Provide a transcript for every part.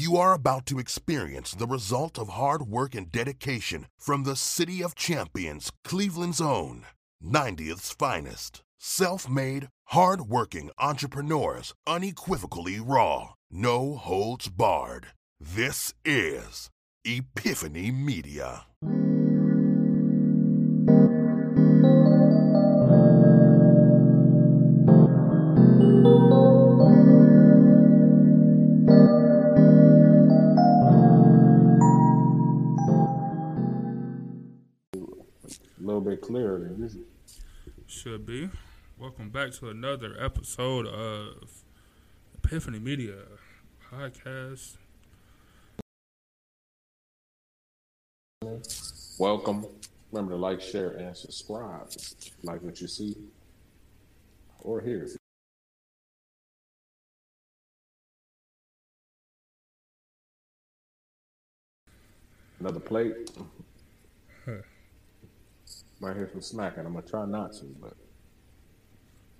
You are about to experience the result of hard work and dedication from the City of Champions, Cleveland's own, 90th's finest. Self made, hard working entrepreneurs, unequivocally raw, no holds barred. This is Epiphany Media. Bit clearer than this. Should be. Welcome back to another episode of Epiphany Media Podcast. Welcome. Remember to like, share, and subscribe. Like what you see or hear. Another plate. Might hear some smacking. I'm gonna try not to, but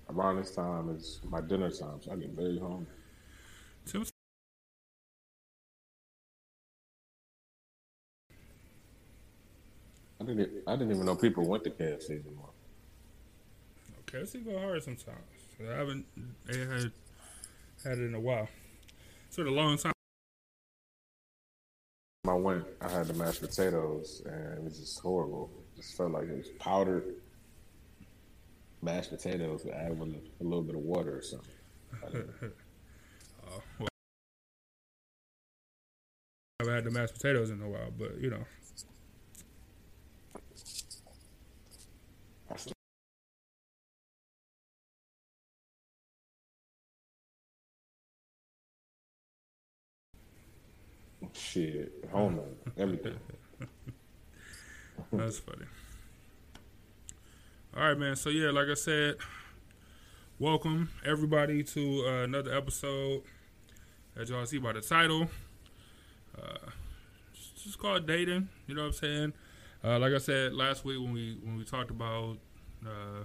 around this time is my dinner time, so I get very hungry. I didn't. I didn't even know people went to KFC anymore. KFC go hard sometimes. I haven't I had had it in a while. Sort of long time. I went. I had the mashed potatoes, and it was just horrible. It just felt like it was powdered mashed potatoes, with a, little bit of water or something. Oh, I haven't had the mashed potatoes in a while, but you know, Shit, home everything. that's funny. All right, man. So yeah, like I said, welcome everybody to uh, another episode. As y'all see by the title, uh, just, just call it dating. You know what I'm saying? Uh, like I said last week when we when we talked about, uh,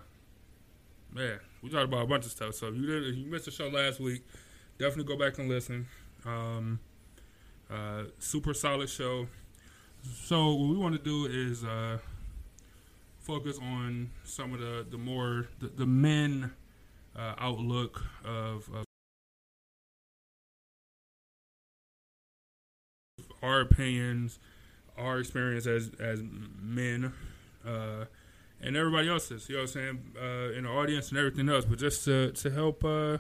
man, we talked about a bunch of stuff. So if you did, if you missed the show last week, definitely go back and listen. Um, uh, super solid show. So what we want to do is uh, focus on some of the the more the, the men uh, outlook of, of our opinions, our experience as as men, uh, and everybody else's. You know what I'm saying? Uh, in the audience and everything else, but just to to help uh,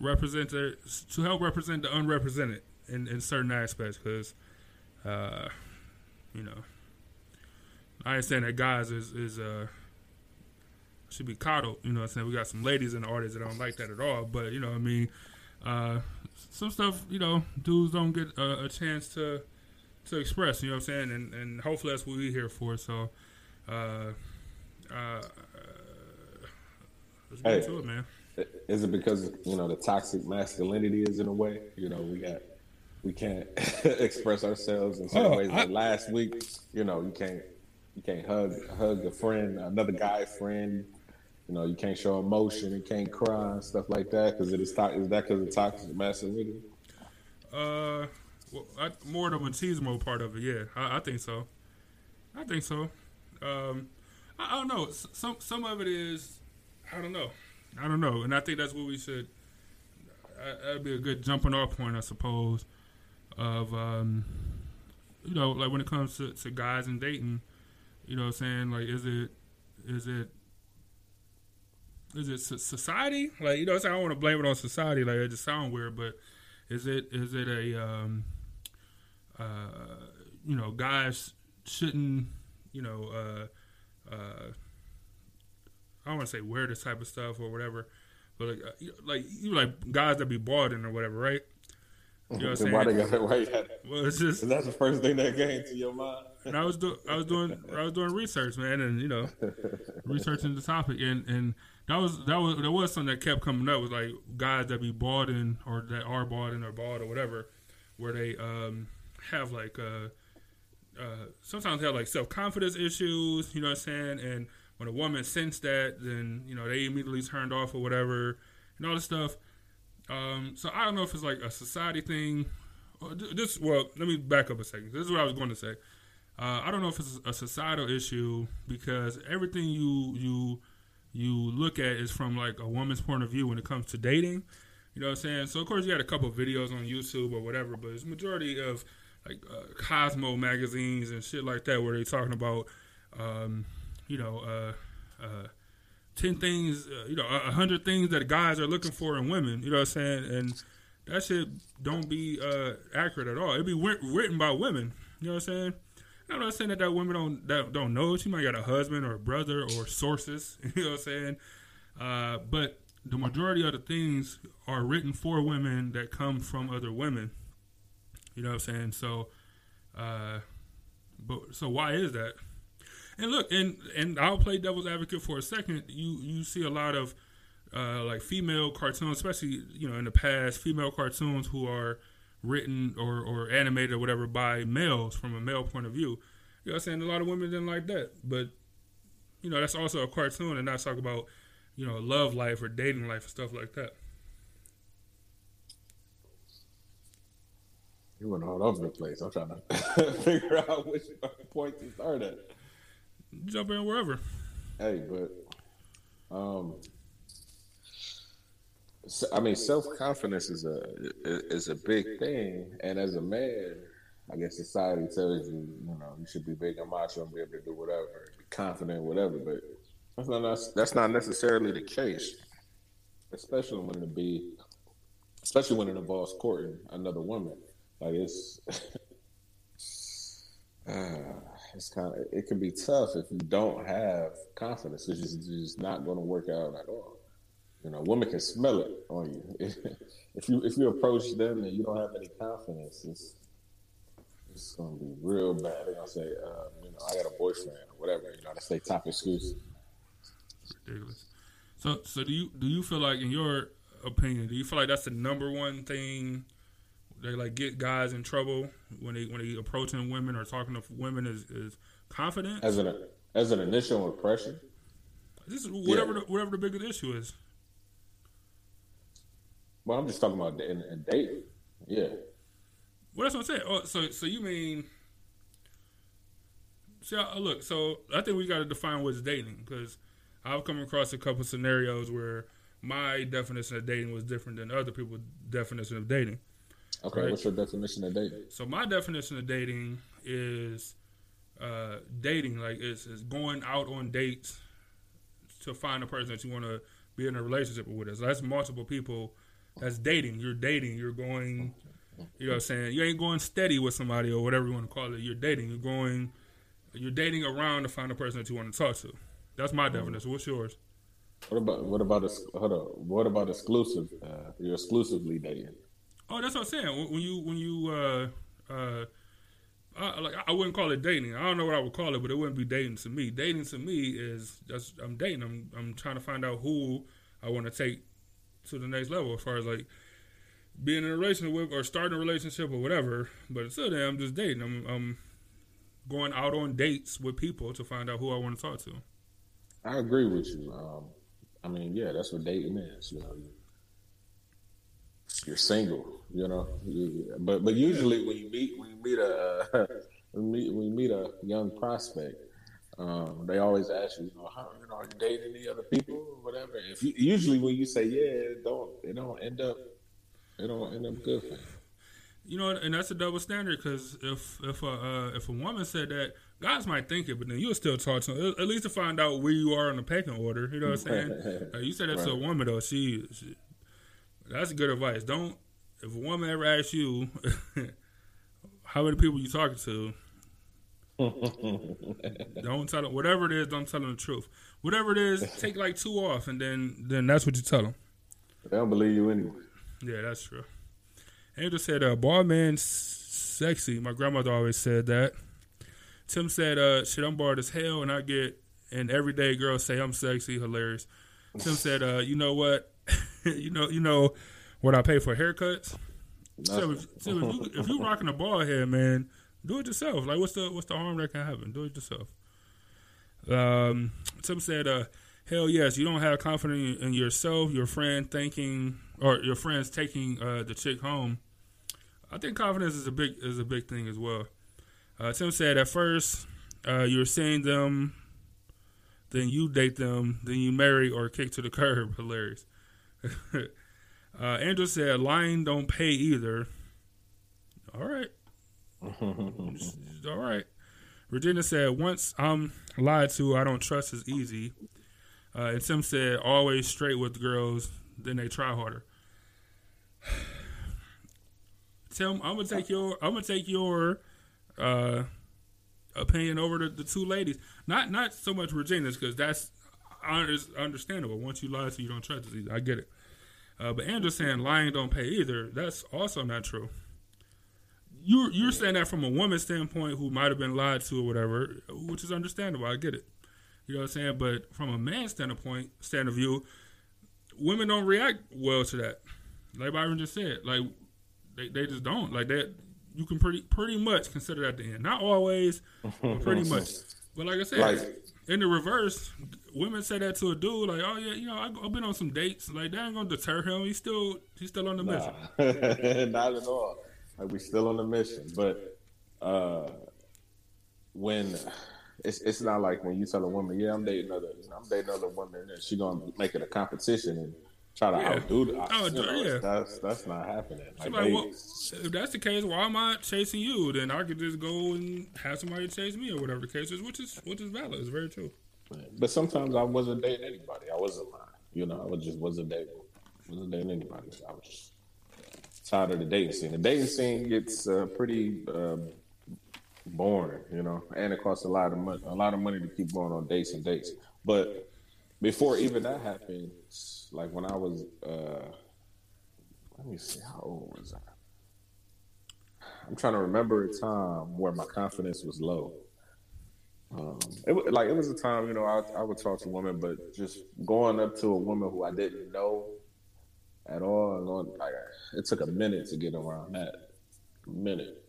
represent the to help represent the unrepresented in, in certain aspects, because uh, you know, I understand that guys is is uh should be coddled. You know, what I'm saying we got some ladies in the audience that don't like that at all. But you know, what I mean, uh, some stuff you know, dudes don't get a, a chance to to express. You know what I'm saying? And and hopefully that's what we're here for. So, uh, uh, let's get Hey. into it, man. Is it because you know the toxic masculinity is in a way? You know, we got we can't express ourselves in certain Oh, ways. I- last week, you know, you can't you can't hug hug a friend, another guy friend. You know, you can't show emotion, you can't cry and stuff like that because it is to- is that because of toxic masculinity? Uh, well, I, more the machismo part of it. Yeah, I, I think so. I think so. Um, I, I don't know. S- Some some of it is, I don't know. I don't know, and I think that's what we should. That'd be a good jumping off point, I suppose. Of um, you know, like when it comes to, to guys and dating, you know, saying like, is it is it is it society? Like, you know? I don't want to blame it on society. Like, it just sounds weird, but is it is it a um, uh, you know guys shouldn't you know uh, uh, I want to say wear this type of stuff or whatever, but like uh, like you like guys that be balding or whatever, right? You know what I'm why they got why you had Well, it's just is that the first thing that came to your mind? and I was doing I was doing I was doing research, man, and you know, researching the topic, and and that was that was there was something that kept coming up was like guys that be bought in or that are bought in or bought or whatever, where they um have like uh uh sometimes have like self confidence issues, you know what I'm saying, and when a woman sense that, then you know they immediately turned off or whatever, and all this stuff. Um, so I don't know if it's like a society thing. This well, let me back up a second. This is what I was going to say. Uh, I don't know if it's a societal issue because everything you you you look at is from like a woman's point of view when it comes to dating. You know what I'm saying? So of course you had a couple videos on YouTube or whatever, but it's majority of like uh, Cosmo magazines and shit like that where they're talking about, um, you know, uh, uh, ten things, uh, you know, a hundred things that guys are looking for in women. You know what I'm saying? And that shit don't be uh, accurate at all. It be written by women. You know what I'm saying? I'm not saying that that women don't that don't know. She might got a husband or a brother or sources. You know what I'm saying? Uh, but the majority of the things are written for women that come from other women. You know what I'm saying? So, uh, but so why is that? And look, and and I'll play devil's advocate for a second. You you see a lot of uh, like female cartoons, especially you know in the past, female cartoons who are written or, or animated or whatever by males from a male point of view. You know I'm saying? A lot of women didn't like that. But, you know, that's also a cartoon and not talk about, you know, love life or dating life and stuff like that. You went all over the place. I'm trying to figure out which point to start at. Jump in wherever. Hey, but um, so, I mean, self confidence is a is a big thing, and as a man, I guess society tells you, you know, you should be big and macho and be able to do whatever, be confident, whatever. But that's not that's not necessarily the case, especially when it be, especially when it involves courting another woman. Like it's, uh, it's kind of it can be tough if you don't have confidence. It's just, it's just not going to work out at all. You know, women can smell it on you. if you if you approach them and you don't have any confidence, it's it's gonna be real bad. They're gonna say, uh, you know, I got a boyfriend or whatever. You know, that's their top excuse. Ridiculous. So, so do you do you feel like, in your opinion, do you feel like that's the number one thing they like get guys in trouble when they when they approaching women or talking to women is, is confidence as an as an initial impression. This is whatever yeah. the, whatever the biggest issue is. Well, I'm just talking about in, in dating. Yeah. Well, that's what I'm saying. Oh, so, so you mean? See, uh, look. So I think we got to define what's dating because I've come across a couple scenarios where my definition of dating was different than other people's definition of dating. Okay, right? what's your definition of dating? So my definition of dating is uh, dating, like it's, it's going out on dates to find a person that you want to be in a relationship with. So that's multiple people that's dating. You're dating. You're going. You know what I'm saying? You ain't going steady with somebody or whatever you want to call it. You're dating. You're going. You're dating around to find a person that you want to talk to. That's my definition. What's yours? What about what about hold on? What about exclusive? Uh, you're exclusively dating. Oh, that's what I'm saying. When you when you uh, uh, I, like I wouldn't call it dating. I don't know what I would call it, but it wouldn't be dating to me. Dating to me is just I'm dating. I'm I'm trying to find out who I want to take to the next level as far as like being in a relationship with or starting a relationship or whatever. But until then, I'm just dating. I'm, I'm going out on dates with people to find out who I want to talk to. I agree with you. Um, I mean, yeah, that's what dating is. You know, you're single. You know, but but usually when you meet when you meet a uh, when, meet, when you meet a young prospect, um, they always ask you, you know, how you know, are you dating any other people or whatever? If you, usually when you say yeah, it don't it don't end up it don't end up good for you. You know, and that's a double standard because if if a uh, if a woman said that, guys might think it, but then you'll still talk to them at least to find out where you are in the pecking order. You know what I'm saying? uh, you said that right. to a woman though. She, she, that's good advice. Don't if a woman ever asks you how many people you talking to don't tell them whatever it is. Don't tell them the truth. Whatever it is, take like two off, and then then that's what you tell them. They don't believe you anyway. Yeah, that's true. Angel said, uh, "Ball man, sexy." My grandmother always said that. Tim said, uh, "Shit, I'm bored as hell, and I get and everyday girls say I'm sexy, hilarious." Tim said, uh, "You know what? you know, you know what I pay for haircuts." So, if, so if, you, if you rocking a ball head, man, do it yourself. Like, what's the what's the harm that can happen? Do it yourself. Um, Tim said, uh, "Hell yes, you don't have confidence in yourself, your friend thinking or your friends taking uh, the chick home, I think confidence is a big is a big thing as well. Uh, Tim said at first uh, you're seeing them, then you date them, then you marry or kick to the curb. Hilarious. uh, Andrew said lying don't pay either. All right. All right. Regina said once I'm lied to, I don't trust as easy. Uh, and Tim said always straight with girls, then they try harder. Tim, I'm gonna take your I'm gonna take your uh, opinion over the, the two ladies. Not not so much Regina's because that's understandable. Once you lie to, you don't trust it. I get it. Uh, but Andrew saying lying don't pay either. That's also not true. You're you're saying that from a woman's standpoint who might have been lied to or whatever, which is understandable. I get it. You know what I'm saying? But from a man's standpoint, stand of view, women don't react well to that. Like Byron just said, like they, they just don't. Like that you can pretty pretty much consider that the end. Not always, but pretty much. But like I said, like, in the reverse, women say that to a dude, like, "Oh yeah, you know, I, have been on some dates. Like that ain't gonna deter him. He's still he's still on the nah. mission. Not at all. Like we still on the mission. But uh when it's it's not like when you tell a woman, "Yeah, I'm dating another, I'm dating other women," and she gonna make it a competition and try to yeah. outdo the oh, you know, yeah. That's that's not happening. Like, like, well, if that's the case, why am I chasing you? Then I could just go and have somebody chase me or whatever the case is, which is which is valid. It's very true. But sometimes I wasn't dating anybody. I wasn't lying. You know, I was just wasn't dating wasn't dating anybody. I was just tired of the dating scene. The dating scene gets uh, pretty um, boring, you know, and it costs a lot of money, a lot of money to keep going on dates and dates. But before even that happened, like when I was, uh, let me see, how old was I? I'm trying to remember a time where my confidence was low. Um, it like it was a time, you know, I, I would talk to women, but just going up to a woman who I didn't know at all, going, like, it took a minute to get around that. A minute.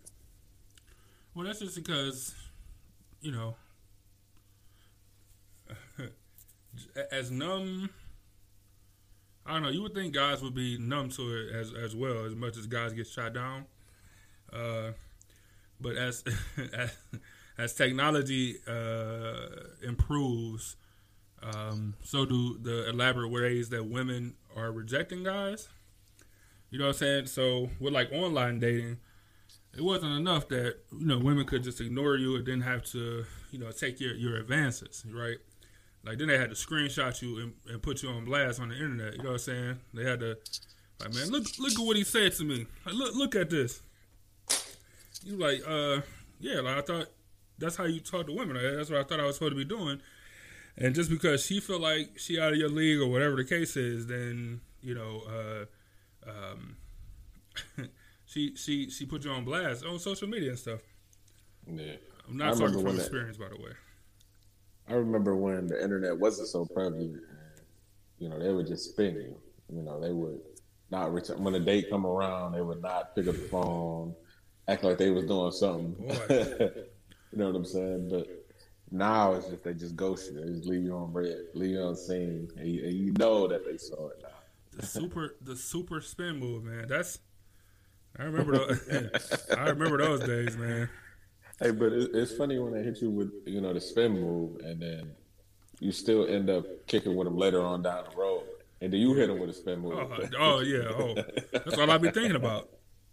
Well, that's just because, you know, as numb I don't know. You would think guys would be numb to it as as well, as much as guys get shot down. Uh, but as as, as technology uh, improves, um, so do the elaborate ways that women are rejecting guys. You know what I'm saying? So with like online dating, it wasn't enough that you know women could just ignore you and didn't have to you know take your your advances, right? Like then they had to screenshot you and, and put you on blast on the internet. You know what I'm saying? They had to like, man, look look at what he said to me. Like, look look at this. You like, uh, yeah, like I thought that's how you talk to women. Like, that's what I thought I was supposed to be doing. And just because she feel like she out of your league or whatever the case is, then you know, uh, um, she she she put you on blast on social media and stuff. Yeah, I'm not talking from experience, by the way. I remember when the internet wasn't so prevalent. You know, they would just spin you. You know, they would not return when a date come around. They would not pick up the phone, act like they was doing something. you know what I'm saying? But now it's just they just ghost you. They just leave you on red, leave you on scene, and you, and you know that they saw it now. The super, the super spin move, man. That's I remember. Those, I remember those days, man. Hey, but it's funny when they hit you with you know the spin move, and then you still end up kicking with them later on down the road, and then you hit them with a spin move. Oh, oh yeah, oh, that's all I be thinking about.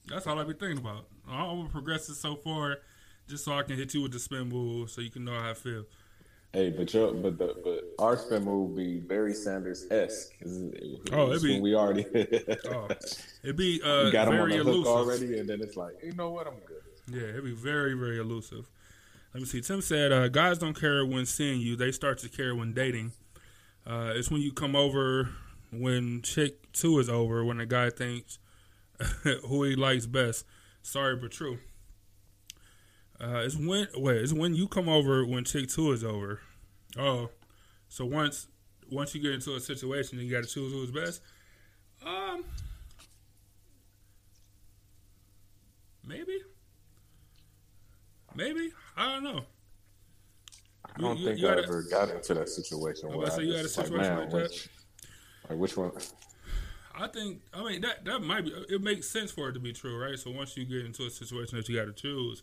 That's all I be thinking about. I'm gonna progress it so far, just so I can hit you with the spin move, so you can know how I feel. Hey, but your but the but our spin move be Barry Sanders esque. Oh, it be we already. oh, it be uh, got him on the hook already, and then it's like, you know what, I'm good. Yeah, it'd be very, very elusive. Let me see. Tim said, uh, "Guys don't care when seeing you; they start to care when dating. Uh, it's when you come over, when chick two is over, when the guy thinks who he likes best. Sorry, but true. Uh, it's when wait, it's when you come over when chick two is over. Oh, so once once you get into a situation, you got to choose who's best. Um, maybe." Maybe I don't know. I don't you, think you I ever got into that situation. Where I, you had a situation like, man, like that. Which, like which one? I think I mean that that might be it makes sense for it to be true, right? So once you get into a situation that you got to choose,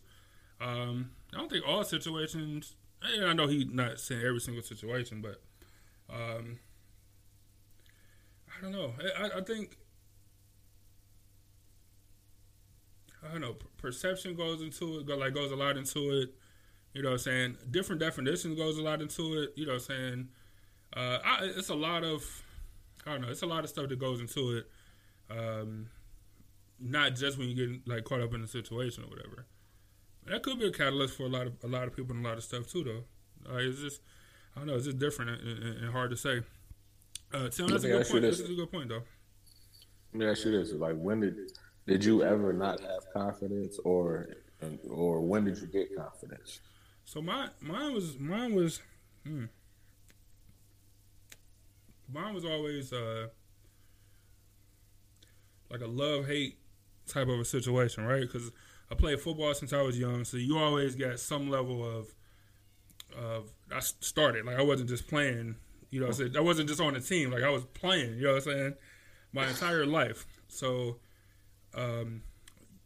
um, I don't think all situations. I know he's not saying every single situation, but um, I don't know. I, I think I don't know. Perception goes into it. Go, like goes a lot into it. You know, what I'm saying different definitions goes a lot into it. You know, what I'm saying uh, I, it's a lot of I don't know. It's a lot of stuff that goes into it. Um, not just when you get like caught up in a situation or whatever. That could be a catalyst for a lot of a lot of people and a lot of stuff too, though. Uh, it's just I don't know. It's just different and, and, and hard to say. Uh, Tim, that's a good point. This is a good point, though. Let me ask you this: Like, when did did you ever not have confidence, or or when did you get confidence? So my mine was mine was hmm, mine was always uh, like a love hate type of a situation, right? Because I played football since I was young, so you always got some level of of I started like I wasn't just playing, you know. I wasn't just on the team, like I was playing. You know what I'm saying? My entire life. So, um,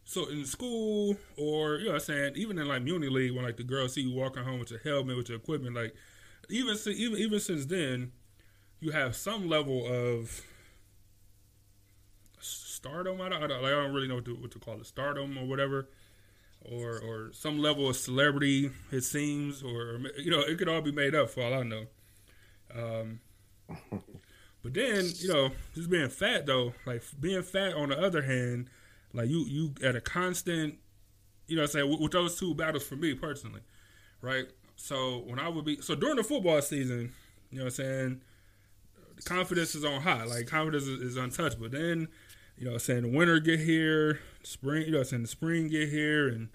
so in school or you know what I'm saying, even in like Muny League, when like the girls see you walking home with your helmet, with your equipment, like even even even since then, you have some level of stardom. I don't, I don't, like, I don't really know what to, what to call it, stardom or whatever, or or some level of celebrity. It seems, or you know, it could all be made up for all I know. Um, but then you know, just being fat though, like being fat on the other hand, like you you at a constant, you know, I say with those two battles for me personally, right? So when I would be so during the football season, you know, what I'm saying confidence is on high. Like confidence is, is untouched. But then, you know, I'm saying the winter get here, spring, you know, I'm saying the spring get here, and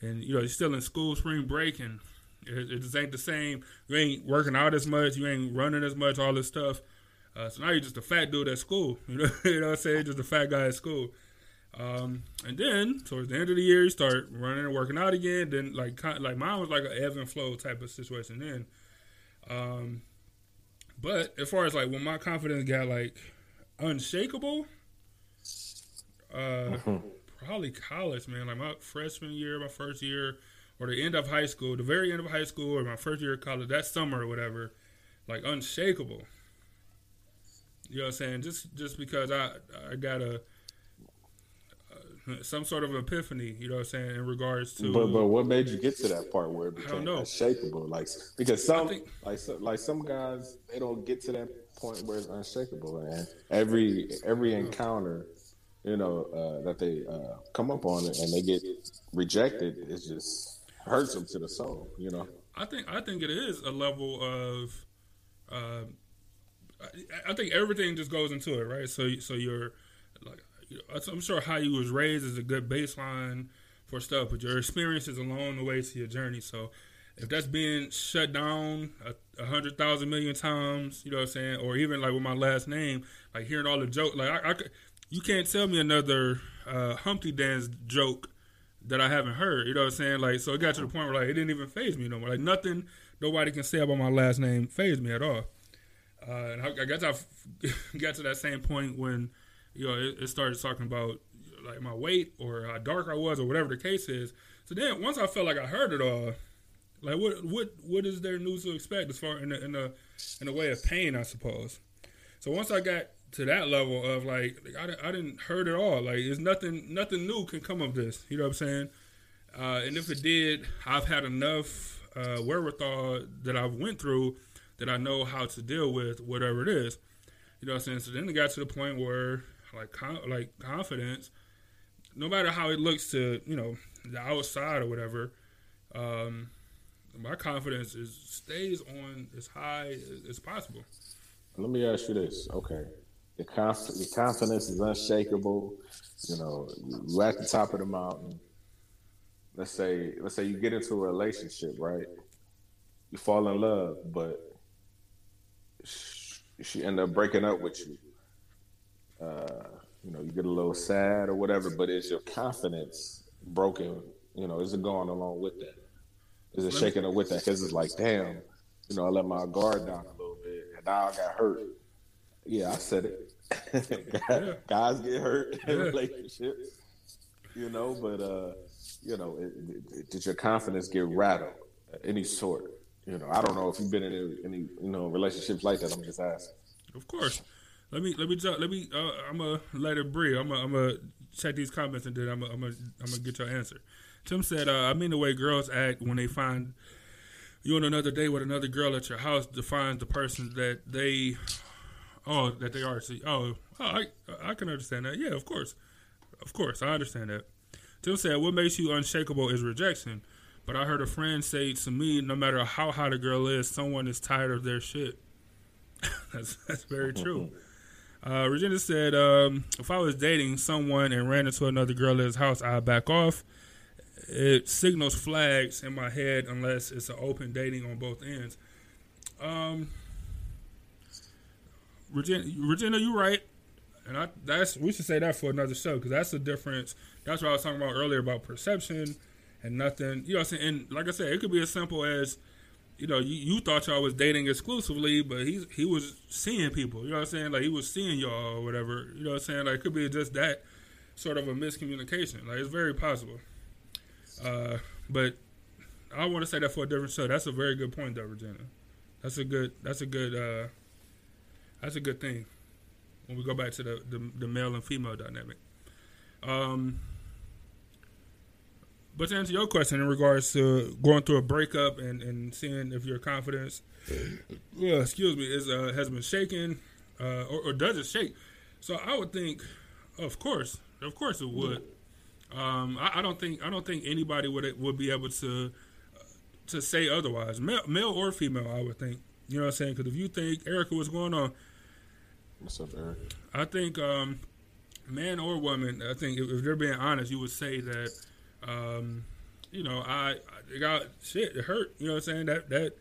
and you know you're still in school, spring break, and it, it just ain't the same. You ain't working out as much. You ain't running as much. All this stuff. Uh, so now you're just a fat dude at school. You know, you know what I'm saying? Just a fat guy at school. Um, and then towards the end of the year, you start running and working out again. Then like like mine was like an ebb and flow type of situation. Then, um, but as far as like when my confidence got like unshakable, uh, mm-hmm. probably college, man. Like my freshman year, my first year, or the end of high school, the very end of high school, or my first year of college, that summer or whatever, like unshakable. You know what I'm saying? Just just because I I got a some sort of epiphany, you know what I'm saying, in regards to. But but what made you get to that part where it became unshakable? Like because some think, like like some guys they don't get to that point where it's unshakable, and every every encounter, you know, uh, that they uh, come up on it and they get rejected, it just hurts them to the soul, you know. I think I think it is a level of. Uh, I, I think everything just goes into it, right? So so you're like I'm sure how you was raised is a good baseline for stuff, but your experiences along the way to your journey. So if that's being shut down a, a, hundred thousand million times, you know what I'm saying, or even like with my last name, like hearing all the jokes, like I, I you can't tell me another uh, Humpty Dance joke that I haven't heard. You know what I'm saying? Like, so it got to the point where like it didn't even phase me no more. Like nothing, nobody can say about my last name phased me at all. Uh, and I, I guess I got to that same point when you know, it, it started talking about like my weight or how dark I was or whatever the case is. So then once I felt like I heard it all, like what what what is there news to expect as far in the in the in the way of pain, I suppose. So once I got to that level of like, like I, I didn't hurt it all. Like it's nothing nothing new can come of this. You know what I'm saying? Uh, and if it did, I've had enough uh, wherewithal that I've went through that I know how to deal with whatever it is. You know what I'm saying? So then it got to the point where like like confidence, no matter how it looks to you know the outside or whatever. Um, my confidence is stays on as high as, possible. Let me ask you this, okay? The conf- the confidence is unshakable. You know, you're at the top of the mountain. Let's say, let's say you get into a relationship, right? You fall in love, but she end up breaking up with you uh, you know, you get a little sad or whatever, but is your confidence broken? You know, is it going along with that? Is it shaking it with that? Because it's like, damn, you know, I let my guard down a little bit, and now I got hurt. Yeah, I said it. yeah. guys get hurt in yeah. relationships, you know. But uh, you know, it, it, did your confidence get rattled? Any sort? You know, I don't know if you've been in any, you know relationships like that. I'm just asking. Of course. Let me let me let me. Uh, I'm gonna let it breathe. I'm gonna, I'm gonna check these comments and then I'm gonna, I'm gonna, I'm gonna get your answer. Tim said, uh, "I mean the way girls act when they find you on another day with another girl at your house defines the person that they, oh, that they are. See, oh, oh, I I can understand that. Yeah, of course, of course, I understand that." Tim said, "What makes you unshakable is rejection." But I heard a friend say to me, no matter how hot a girl is, someone is tired of their shit. that's that's very true. Uh, Regina said, um, if I was dating someone and ran into another girl at his house, I'd back off. It signals flags in my head unless it's an open dating on both ends. Um, Regina, Regina, you're right, and I that's we should say that for another show because that's the difference. That's what I was talking about earlier about perception and nothing. You know, and like I said, it could be as simple as you know, you, you thought y'all was dating exclusively, but he he was seeing people. You know what I'm saying? Like he was seeing y'all or whatever. You know what I'm saying? Like it could be just that sort of a miscommunication. Like it's very possible. Uh, but I want to say that for a different show. That's a very good point, though, Regina. That's a good. That's a good. Uh, that's a good thing. When we go back to the the, the male and female dynamic. Um, but to answer your question in regards to going through a breakup and, and seeing if your confidence, well, excuse me, is uh, has been shaken, uh, or, or, does it shake? So I would think, of course, of course it would. Um, I, I, don't think I don't think anybody would would be able to to say otherwise, male, male or female. I would think. You know what I'm saying? Because if you think Erica, what's going on? What's up, Eric? I think um, man or woman. I think if, if they're being honest, you would say that um, you know, I, I got shit. It hurt. You know what I'm saying? That that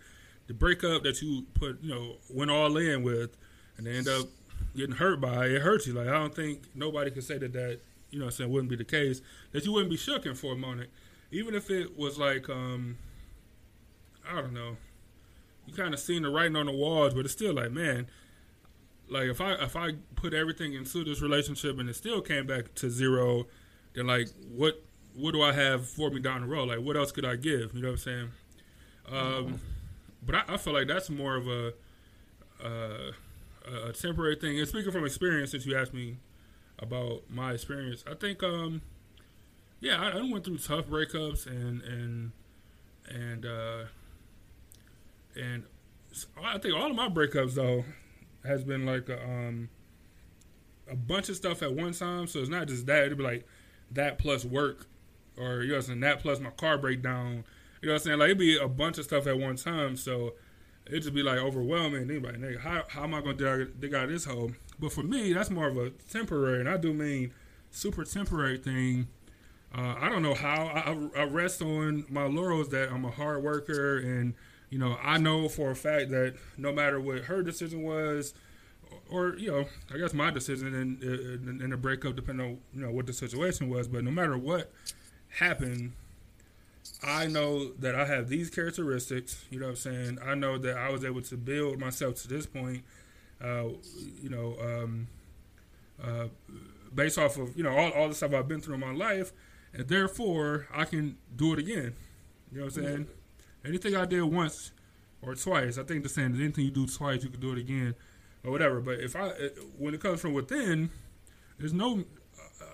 the breakup that you put, you know, went all in with, and end up getting hurt by it hurts you. Like I don't think nobody could say that that you know, what I'm saying wouldn't be the case. That you wouldn't be shooken for a moment, even if it was like, um, I don't know, you kind of seen the writing on the walls, but it's still like, man, like if I if I put everything into this relationship and it still came back to zero, then like what what do I have for me down the road? Like, what else could I give? You know what I'm saying? Um, but I, I, feel like that's more of a, uh, a temporary thing. And speaking from experience, since you asked me about my experience, I think, um, yeah, I, I, went through tough breakups and and and uh, and I think all of my breakups though has been like a, um, a bunch of stuff at one time. So it's not just that; it'd be like that plus work or you know saying, that plus my car breakdown. You know what I'm saying? Like it'd be a bunch of stuff at one time, so it'd just be like overwhelming. Anybody, nigga, how, how am I gonna dig, out of this hole? But for me, that's more of a temporary, and I do mean super temporary thing. Uh, I don't know how. I, I, rest on my laurels that I'm a hard worker, and you know I know for a fact that no matter what her decision was, or you know I guess my decision in in, in a breakup, depending on you know what the situation was, but no matter what, happen, I know that I have these characteristics. You know what I'm saying? I know that I was able to build myself to this point. Uh, you know, um, uh, based off of you know all, all the stuff I've been through in my life, and therefore I can do it again. You know what I'm saying? Anything I did once or twice, I think the saying is anything you do twice, you can do it again, or whatever. But if I, when it comes from within, there's no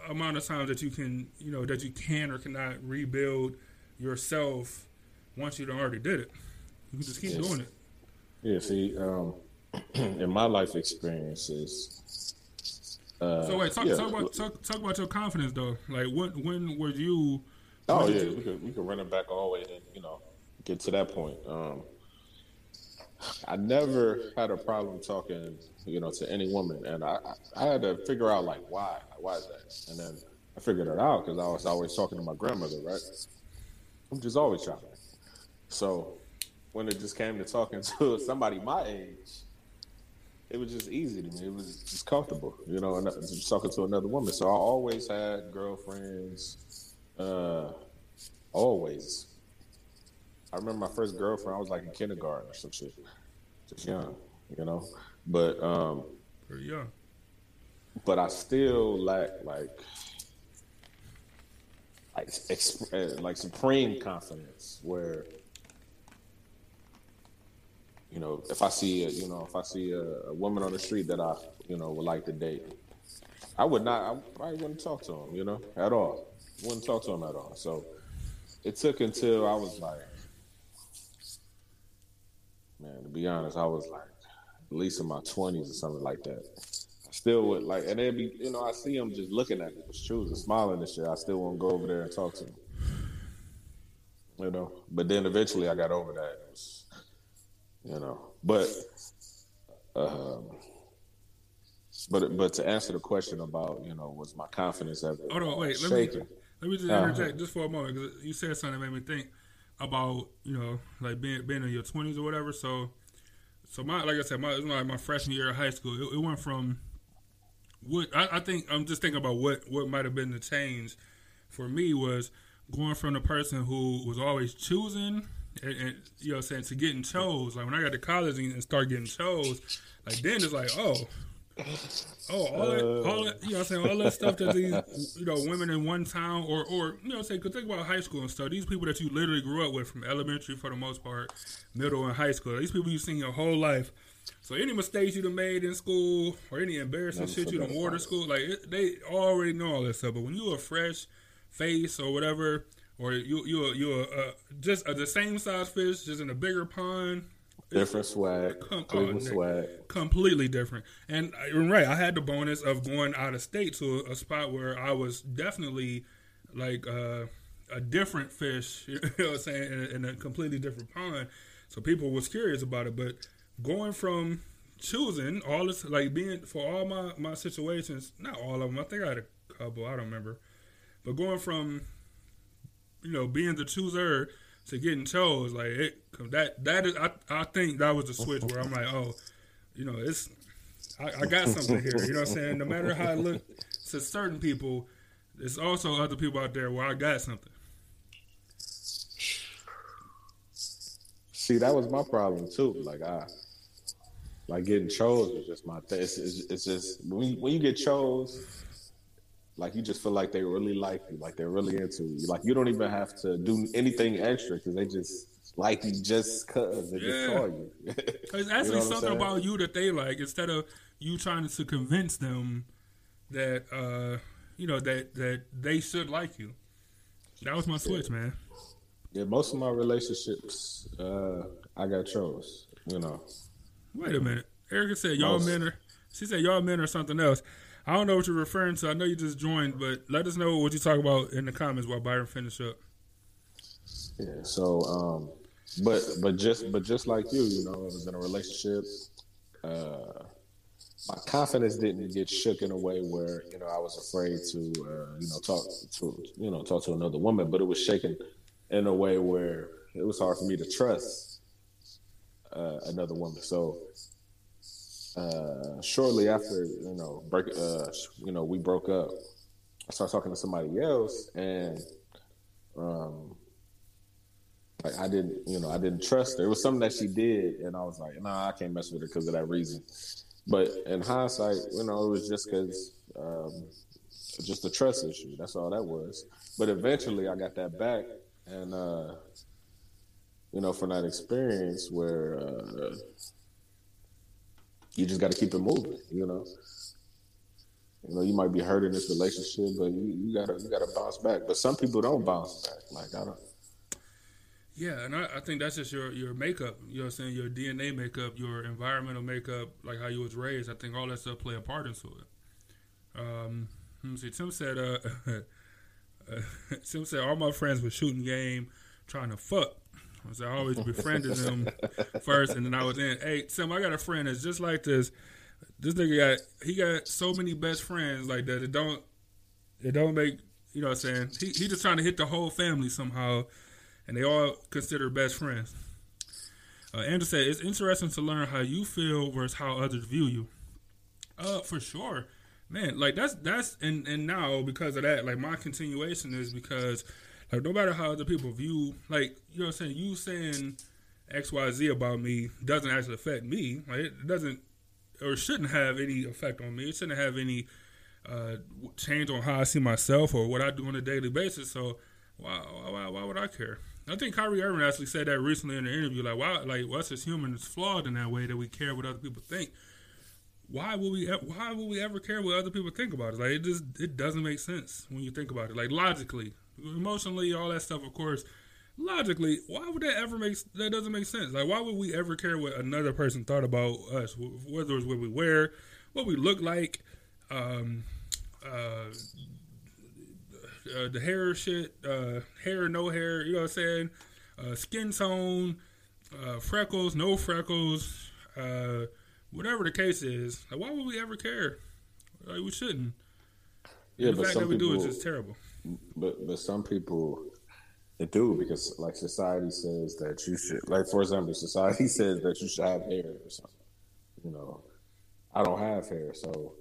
amount of times that you can, you know, that you can or cannot rebuild yourself once you've already did it. You can just keep yes. doing it. Yeah. See, um, in my life experiences. Uh, so wait, talk, yeah. talk about talk, talk, about your confidence though. Like when when were you? Oh yeah, you... we could we could run it back all the way and you know get to that point. Um, I never had a problem talking, you know, to any woman, and I I had to figure out like why why is that, and then I figured it out because I was always talking to my grandmother, right? I'm just always shopping. So when it just came to talking to somebody my age, it was just easy to me. It was just comfortable, you know, and just talking to another woman. So I always had girlfriends, uh, always. I remember my first girlfriend. I was like in kindergarten or some shit, just young, you know. But um, pretty young. but I still lack like like exp- like supreme confidence where you know if I see a, you know if I see a, a woman on the street that I you know would like to date, I would not I probably wouldn't talk to him you know at all wouldn't talk to him at all. So it took until I was like, man, to be honest, I was like at least in my twenties or something like that. I still would like, and then be, you know, I see him just looking at me, just choosing, smiling and shit. I still won't go over there and talk to him. You know, but then eventually I got over that. It was, you know, but, um, but but to answer the question about you know was my confidence ever Hold on, wait. Let shaken? me let me just Uh-huh. interject just for a moment because you said something that made me think about you know like being being in your twenties or whatever. So so my like I said, my like my freshman year of high school. It, it went from what I, I think I'm just thinking about what what might have been the change for me was going from the person who was always choosing and, and you know saying to getting chose. Like when I got to college and, and start getting chose, like then it's like oh. Oh, all that, all that, you know, I'm saying all that stuff that these, you know, women in one town, or, or you know, I'm saying, cause think about high school and stuff. These people that you literally grew up with from elementary for the most part, middle and high school. These people you've seen your whole life. So any mistakes you've made in school, or any embarrassing shit you done wore to school, like it, they already know all that stuff. But when you a fresh face or whatever, or you you you uh, just a, the same size fish, just in a bigger pond, Different swag, Come on, Cleveland Nick. swag. completely different. And uh, right, I had the bonus of going out of state to a, a spot where I was definitely like uh, a different fish. You know what I'm saying? In a, in a completely different pond. So people was curious about it, but going from choosing all this, like being for all my my situations, not all of them. I think I had a couple. I don't remember, but going from you know being the chooser to getting chose, like it that that is I I think that was the switch where I'm like, oh, you know, it's I, I got something here. You know what I'm saying? No matter how I look to certain people, there's also other people out there where I got something. See, that was my problem too. Like I, like getting chose was just my thing. It's, it's, it's just when you, when you get chose, like you just feel like they really like you, like they're really into you. Like you don't even have to do anything extra because they just like you just cause they Yeah. just saw you. It's You actually know something about you that they like instead of you trying to convince them that uh you know that that they should like you. That was my switch, man. yeah, most of my relationships, uh, I got chose. You know, Wait a minute. Erica said y'all Most. men are. She said y'all men are something else. I don't know what you're referring to. I know you just joined, but let us know what you talk about in the comments while Byron finish up. Yeah. So, um, but but just but just like you, you know, I was in a relationship. Uh, my confidence didn't get shook in a way where you know I was afraid to uh, you know talk to you know talk to another woman, but it was shaken in a way where it was hard for me to trust uh, another woman. So. Uh, shortly after you know break, uh, you know we broke up. I started talking to somebody else, and um, like I didn't, you know, I didn't trust her. It was something that she did, and I was like, nah, I can't mess with her because of that reason. But in hindsight, you know, it was just because, um, just a trust issue. That's all that was. But eventually, I got that back, and uh, you know, from that experience where uh, you just got to keep it moving. You know, you know, you might be hurt in this relationship, but you, you gotta you gotta bounce back. But some people don't bounce back. Like I don't. Yeah, and I, I think that's just your your makeup. You know what I'm saying? Your DNA makeup, your environmental makeup, like how you was raised. I think all that stuff play a part into it. Um, let me see. Tim said, uh, uh, Tim said, all my friends were shooting game, trying to fuck. I I always befriended them first, and then I was in. Hey, Tim, I got a friend that's just like this. This nigga got he got so many best friends like that. It don't it don't make you know what I'm saying. He he just trying to hit the whole family somehow and they all consider best friends. Uh, Andrew said it's interesting to learn how you feel versus how others view you. Uh, for sure, man. Like that's that's and and now because of that, like my continuation is because like no matter how other people view, like you know, what I'm saying you saying X Y Z about me doesn't actually affect me. Like it doesn't or shouldn't have any effect on me. It shouldn't have any uh, change on how I see myself or what I do on a daily basis. So why why, why would I care? I think Kyrie Irving actually said that recently in an interview. Like, why? Like, us as humans flawed in that way that we care what other people think. Why will we? Why would we ever care what other people think about us? Like, it just it doesn't make sense when you think about it. Like logically, emotionally, all that stuff. Of course, logically, why would that ever make that doesn't make sense? Like, why would we ever care what another person thought about us? Whether it's what we wear, what we look like, um, uh, uh, the hair shit, uh, hair no hair. You know what I'm saying? Uh, skin tone, uh, freckles, no freckles, uh, whatever the case is. Like, why would we ever care? Like, we shouldn't. Yeah, the but fact that we people, do is just terrible. But but some people they do because like society says that you should like for example society says that you should have hair or something. You know, I don't have hair, so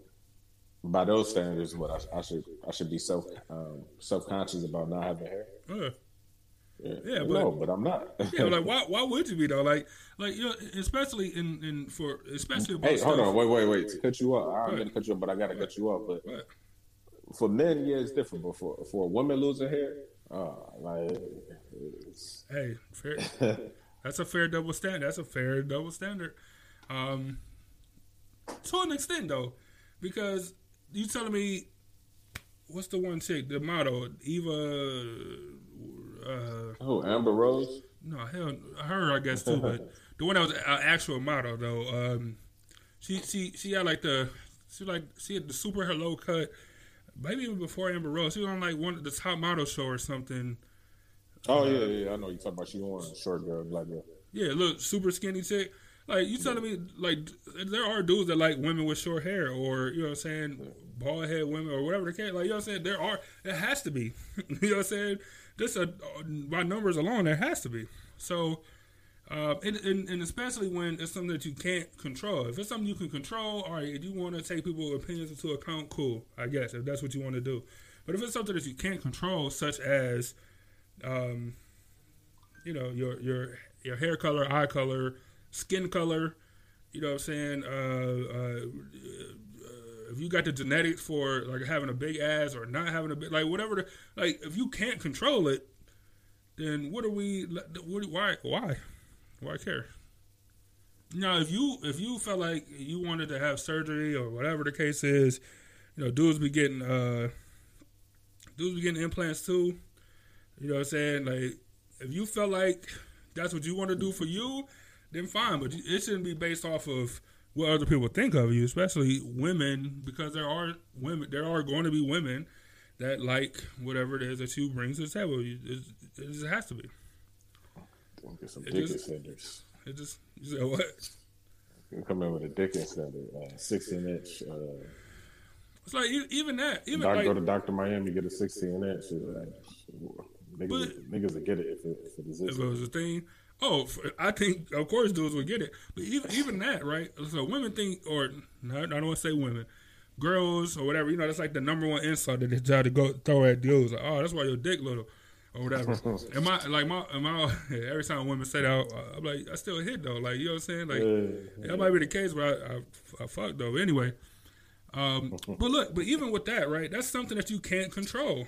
by those standards, what I, I should I should be self um, self conscious about not having hair. Uh, Yeah, Yeah, no, but- but I'm not. yeah, like why? Why would you be though? Like, like you know, especially in in for especially about hey, hold stuff- on, wait, wait, wait. To cut you up, I'm What? gonna cut you up, but I gotta cut you up. But What? For men, yeah, it's different. But for for a woman losing hair, uh, like it's, Hey, fair. That's a fair double standard. That's a fair double standard. Um, to an extent, though, because you telling me what's the one chick, the model, Eva? Uh, oh, Amber Rose. no, hell, her I guess too, but the one that was an actual model though. Um, she she she had like the she like she had the super hello cut. Maybe even before Amber Rose, she was on like one of the top model show or something. Oh yeah, yeah, I know you talking about. She one short girl, black girl. Yeah, look, super skinny chick. Like you telling me, like there are dudes that like women with short hair, or you know what I'm saying, bald head women, or whatever the case. Like you know what I'm saying, there are. It has to be. you know what I'm saying. Just a, by numbers alone, there has to be. So, uh, and, and, and especially when it's something that you can't control. If it's something you can control, all right. If you want to take people's opinions into account, cool. I guess if that's what you want to do. But if it's something that you can't control, such as um, you know your your your hair color, eye color, skin color. You know what I'm saying? Uh, uh, uh, if you got the genetics for like having a big ass or not having a big like whatever the like if you can't control it, then what are we? What, why why why care? Now if you if you felt like you wanted to have surgery or whatever the case is, you know dudes be getting uh dudes be getting implants too. You know what I'm saying? Like, if you felt like that's what you want to do for you, then fine. But it shouldn't be based off of what other people think of you, especially women, because there are women, there are going to be women that like whatever it is that you bring to the table. It, just has to be. Get some It dick just- extenders. It just you said what? You come in with a dick extender, uh, 16 inch. Uh, It's like even that, even doc, like go to Doctor Miami, get a 16 inch. Uh, niggas, But- niggas will get it if it, if it exists. if it was a thing. Oh, I think of course dudes would get it, but even even that, right? So women think, or no, I don't want to say women, girls or whatever. You know, that's like the number one insult that they try to go throw at dudes. Like, oh, that's why your dick little, or whatever. and my like my, my every time women say that, I'm like, I still hit though. Like you know what I'm saying? Like Yeah. that might be the case, but I, I, I fuck though. Anyway, um, but look, but even with that, right? That's something that you can't control.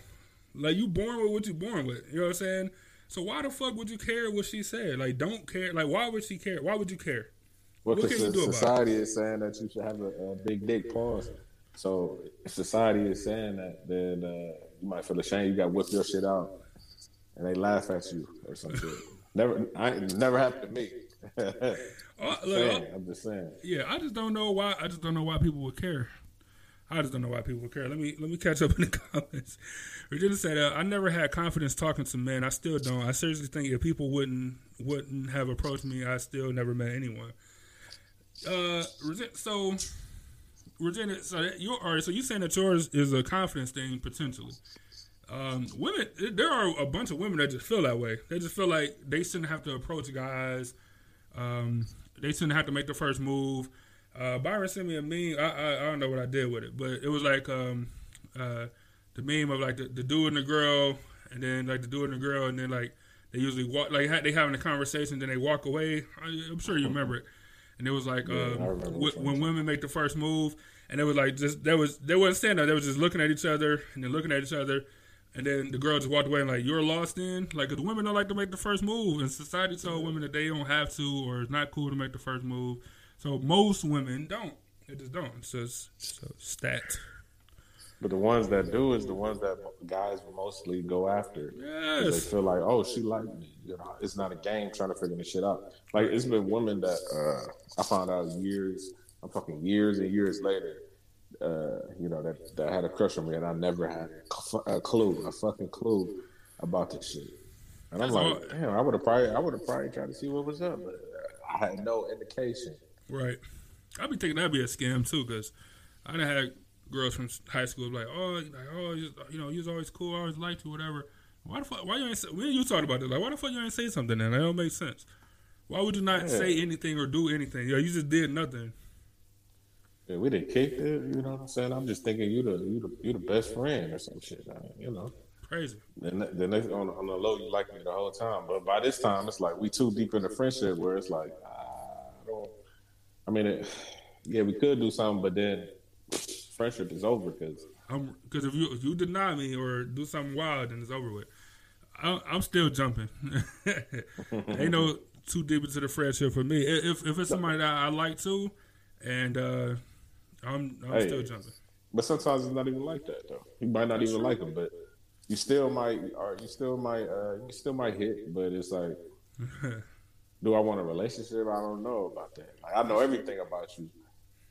Like you born with what you born with. You know what I'm saying? So why the fuck would you care what she said? Like don't care. Like why would she care? Why would you care? Well, What because can you do about it? society is saying that you should have a, a big dick. Pause. So if society is saying that, then uh, you might feel ashamed. You got to whip your shit out, and they laugh at you or something. Never, I never happened to me. Uh, look, uh, I'm just saying. yeah, I just don't know why. I just don't know why people would care. I just don't know why people would care. Let me let me catch up in the comments. Regina said, uh, "I never had confidence talking to men. I still don't. I seriously think if people wouldn't wouldn't have approached me, I still never met anyone." Uh, so Regina, so you are So you saying that yours is a confidence thing potentially? Um, women, there are a bunch of women that just feel that way. They just feel like they shouldn't have to approach guys. Um, they shouldn't have to make the first move. Uh, Byron sent me a meme. I, I I don't know what I did with it, but it was like um, uh, the meme of like the, the dude and the girl, and then like the dude and the girl, and then like they usually walk like ha- they having a conversation, then they walk away. I, I'm sure you remember it. and it was like Yeah, um, w- when women make the first move, and it was like just they was they wasn't standing there, they was just looking at each other and then looking at each other, and then the girl just walked away and like you're lost in like 'cause the women don't like to make the first move, and society told women that they don't have to or it's not cool to make the first move, so most women don't. They just don't. It's just so stat. But the ones that do is the ones that guys mostly go after. 'Cause They feel like, oh, she liked me. You know, it's not a game trying to figure this shit out. Like it's been women that uh, I found out years. I'm talking years and years later. Uh, you know that that had a crush on me, and I never had a clue, a fucking clue about this shit. And I'm like, damn, I would have probably, I would have probably tried to see what was up, but I had no indication. Right. I'd be thinking that'd be a scam too, because I done had girls from high school like, oh, like, oh, you, you know, you was always cool, I always liked you, whatever. Why the fuck? Why you ain't say? And you talked about this. Like, why the fuck you ain't say something? Then that don't make sense. Why would you not Yeah. say anything or do anything? Yeah, you just did nothing. Yeah, we didn't kick it. You know what I'm saying? I'm just thinking you the you the you the best friend or some shit. I mean, you know. Crazy. Then then they, on, on the low, you like me the whole time. But by this time, it's like we too deep in the friendship where it's like, I don't. I mean, it, yeah, we could do something, but then friendship is over because because if you if you deny me or do something wild, then it's over with. I, I'm still jumping. Ain't no too deep into the friendship for me. If if it's somebody that I like to, and uh, I'm I'm Hey. still jumping. But sometimes it's not even like that though. You might not even like them, but you still might, or you still might, uh, you still might hit. But it's like, do I want a relationship? I don't know about that. Like I know everything about you.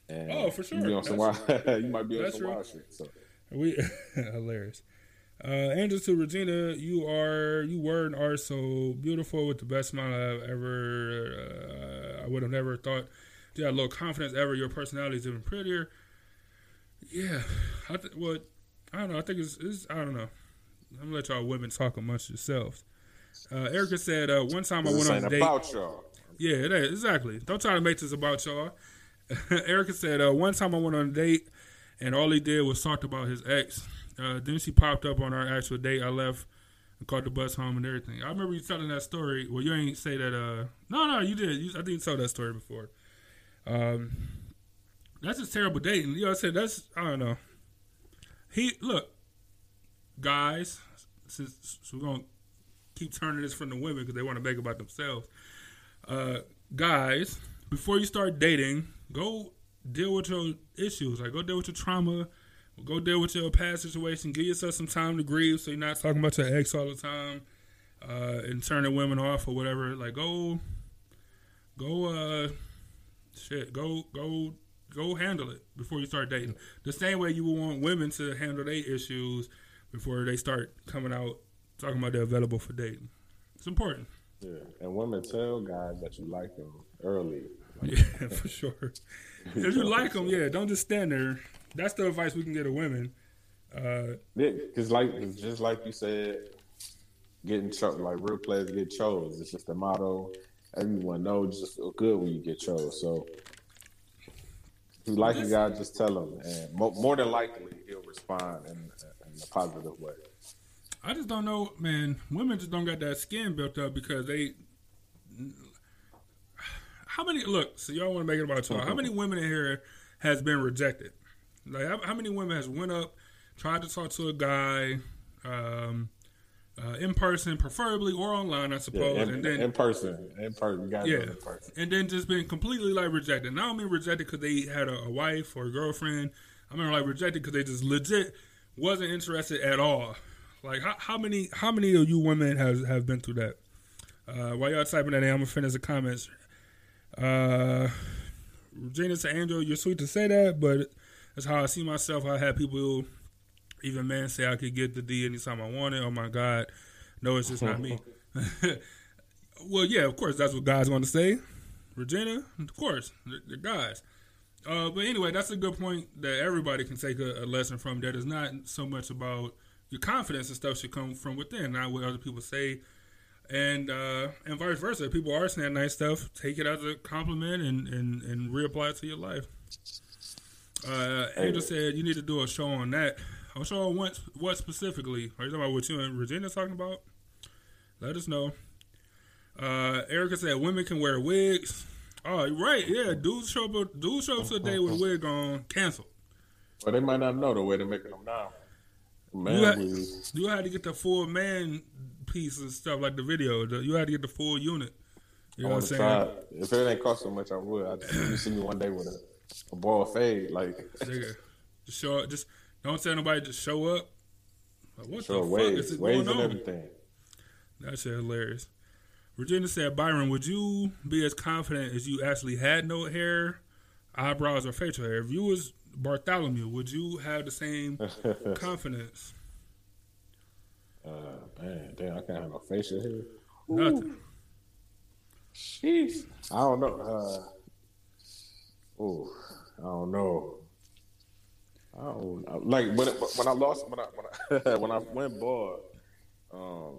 And Oh, for sure. You, on some wild, you might be on That's some true. wild shit. So We hilarious. Uh, Angel to Regina, you are you were and are so beautiful with the best smile I've ever. Uh, I would have never thought you had low confidence ever. Your personality is even prettier. Yeah, I th- well, I don't know. I think it's, it's I don't know. I'm gonna let y'all women talk amongst yourselves. Uh, Erica said uh, one time I went on a date. about y'all. Yeah, it is, exactly. Don't try to make this about y'all. Erica said, uh, one time I went on a date and all he did was talk about his ex. Uh, then she popped up on our actual date. I left and caught the bus home and everything. I remember you telling that story. Well, you ain't say that. Uh, no, no, you did. You, I think you told that story before. Um, that's a terrible dating. You know, I said that's. I don't know. He look, guys. Since so we're gonna keep turning this from the women because they want to make about themselves uh, guys, before you start dating, go deal with your issues. Like, go deal with your trauma. Go deal with your past situation. Give yourself some time to grieve so you're not talking about your ex all the time uh, and turning women off or whatever. Like, go, go, uh, shit, go, go, go handle it before you start dating. The same way you would want women to handle their issues before they start coming out talking about they're available for dating. It's important. Yeah, and women tell guys that you like them early. Yeah, for sure. If you like them, yeah, don't just stand there. That's the advice we can get to women. Uh, Because like just like you said, getting cho- like real players get chose. It's just a motto. Everyone knows just feel good when you get chose. So if you like a guy, just tell him, and mo- more than likely he'll respond in, in a positive way. I just don't know, man. Women just don't got that skin built up because they. How many? Look, so y'all want to make it about y'all. How many women in here has been rejected? Like, how, how many women has went up, tried to talk to a guy, um, uh, in person, preferably or online, I Yeah, suppose, in, and then in person, in person, Yeah, in person. and then just been completely like rejected. Don't mean rejected because they had a, a wife or a girlfriend. I mean like rejected because they just legit wasn't interested at all. Like how, how many how many of you women have have been through that? Uh, while y'all typing that in, I'm gonna finish the comments. Uh, Regina to Angel, you're sweet to say that, but that's how I see myself. I had people, even men, say I could get the D anytime I wanted. Oh my God, no, it's just not me. well, yeah, of course, that's what guys want to say. Regina, of course, they're, they're guys. Uh, but anyway, that's a good point that everybody can take a, a lesson from. That is not so much about your confidence and stuff should come from within, not what other people say, and uh, and vice versa. If people are saying nice stuff, take it as a compliment and and, and reapply it to your life. Uh, Angel said you need to do a show on that. A show on what what specifically? Are you talking about what you and Regina talking about? Let us know. Uh, Erica said women can wear wigs. Oh, right, yeah. Dudes show up. Dudes show up today with wig on, cancel. Well, they might not know the way they're making them now. Man, You had, you had to get the full man piece and stuff like the video. The, you had to get the full unit. You know want what I'm saying? If it ain't cost so much, I would. I just, you see me one day with a, a ball fade, like just show up. Just don't tell nobody. Just show up. Like, what show the fuck is it waves going and on? everything. That shit hilarious. Virginia said, Byron, would you be as confident as you actually had no hair, eyebrows, or facial hair? If you was Bartholomew, would you have the same confidence? Uh, man, damn, I can't have no facial hair. Nothing. Jeez. I don't know. Uh, ooh, I don't know. I don't know. like when when I lost when I when I, when I went bald. Um,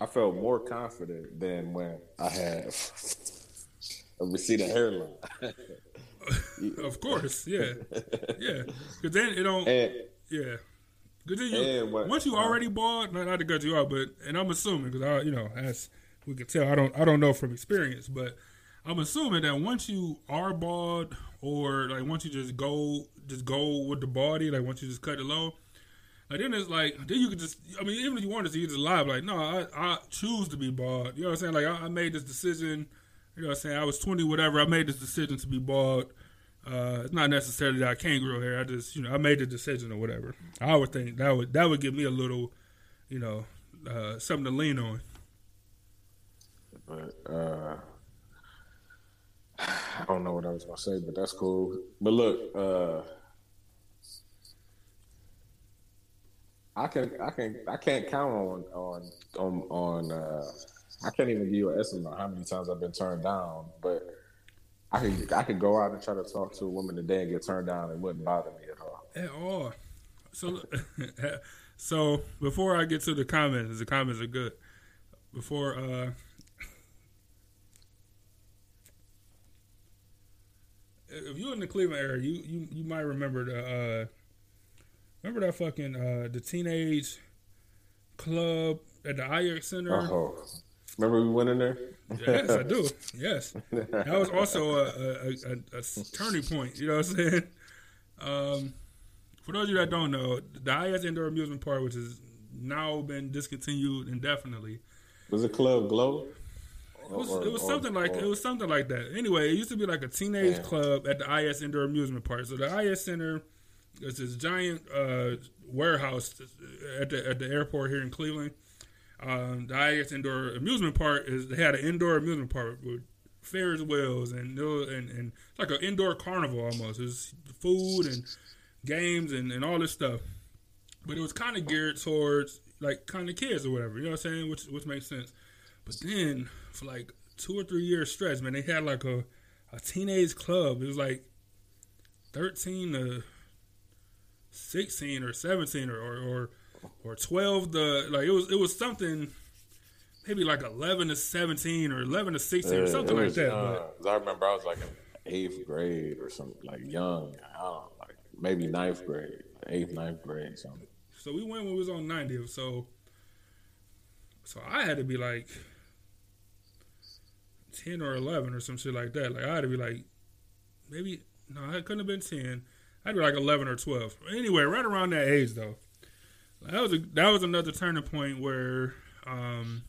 I felt more confident than when I had a receding hairline. Of course, yeah, yeah. Because then it don't, and yeah. Because then you, once you uh, already bald, not, not to cut you off, but and I'm assuming because I, you know, as we can tell, I don't, I don't know from experience, but I'm assuming that once you are bald, or like once you just go, just go with the body, like once you just cut it low, like then it's like then you could just, I mean, even if you wanted to, you just lie, like no, I, I choose to be bald. You know what I'm saying? Like I, I made this decision. You know what I'm saying? I was 20, whatever. I made this decision to be bald. Uh, it's not necessarily that I can't grow hair. I just, you know, I made the decision or whatever. I would think that would that would give me a little, you know, uh, something to lean on. but uh, I don't know what I was gonna say, but that's cool. But look, uh, I can I can I can't count on on on on. Uh, I can't even give you an estimate on how many times I've been turned down, but I could I could go out and try to talk to a woman today and get turned down. It wouldn't bother me at all. At all. So, so before I get to the comments, the comments are good. Before, uh, if you're in the Cleveland area, you you, you might remember the uh, remember that fucking uh, the teenage club at the IX Center. Oh, remember we went in there? Yes, I do. Yes, that was also a, a, a, a turning point. You know what I'm saying? Um, for those of you that don't know, the IX Indoor Amusement Park, which has now been discontinued indefinitely, Was it Club Glow? It was, Or- it was or- something like or- it was something like that. Anyway, it used to be like a teenage Yeah. club at the IX Indoor Amusement Park. So the IX Center is this giant uh, warehouse at the at the airport here in Cleveland. Um, the IX Indoor Amusement Park is they had an indoor amusement park with Ferris wheels and and and like an indoor carnival almost. There's food and games and, and all this stuff. But it was kind of geared towards like kind of kids or whatever. You know what I'm saying? Which which makes sense. But then for like two or three years stretch, man, they had like a a teenage club. It was like thirteen to sixteen or seventeen or or or, or twelve. The like it was it was something. Maybe like eleven to seventeen or eleven to sixteen or something it like that. young. But I remember I was like in eighth grade or something, like young. I don't know, like maybe ninth grade, eighth, ninth grade, something. So we went when we was on 90th. So so I had to be like 10 or 11 or some shit like that. Like I had to be like maybe no, I couldn't have been 10. I'd be like 11 or 12. Anyway, right around that age though. That was a, that was another turning point where um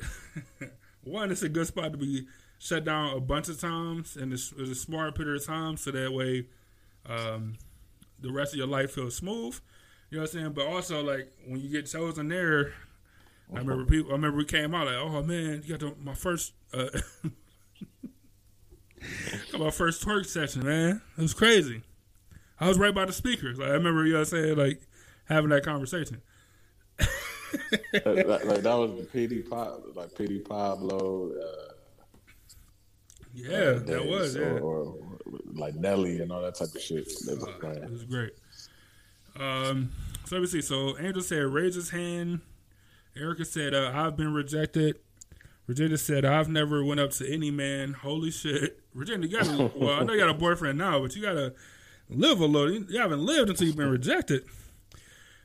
one it's a good spot to be shut down a bunch of times and it's, it's a smart period of time so that way um the rest of your life feels smooth. You know what I'm saying? But also like when you get chosen there, I remember people. I remember we came out like, oh man, you got the, my first, uh, got my first twerk session, man. It was crazy. I was right by the speakers. Like I remember, you know what I'm saying, like having that conversation. like, like- that was the PD Pop, like PD Pablo. Uh, Yeah, that days, was. Yeah, or, like Nelly and all that type of shit. They was it was great. Um, so let me see. So Angel said, raise his hand. Erica said, uh, I've been rejected. Virginia said, I've never went up to any man. Holy shit. Virginia, you gotta, well, I know you got a boyfriend now, but you gotta live a little. You haven't lived until you've been rejected.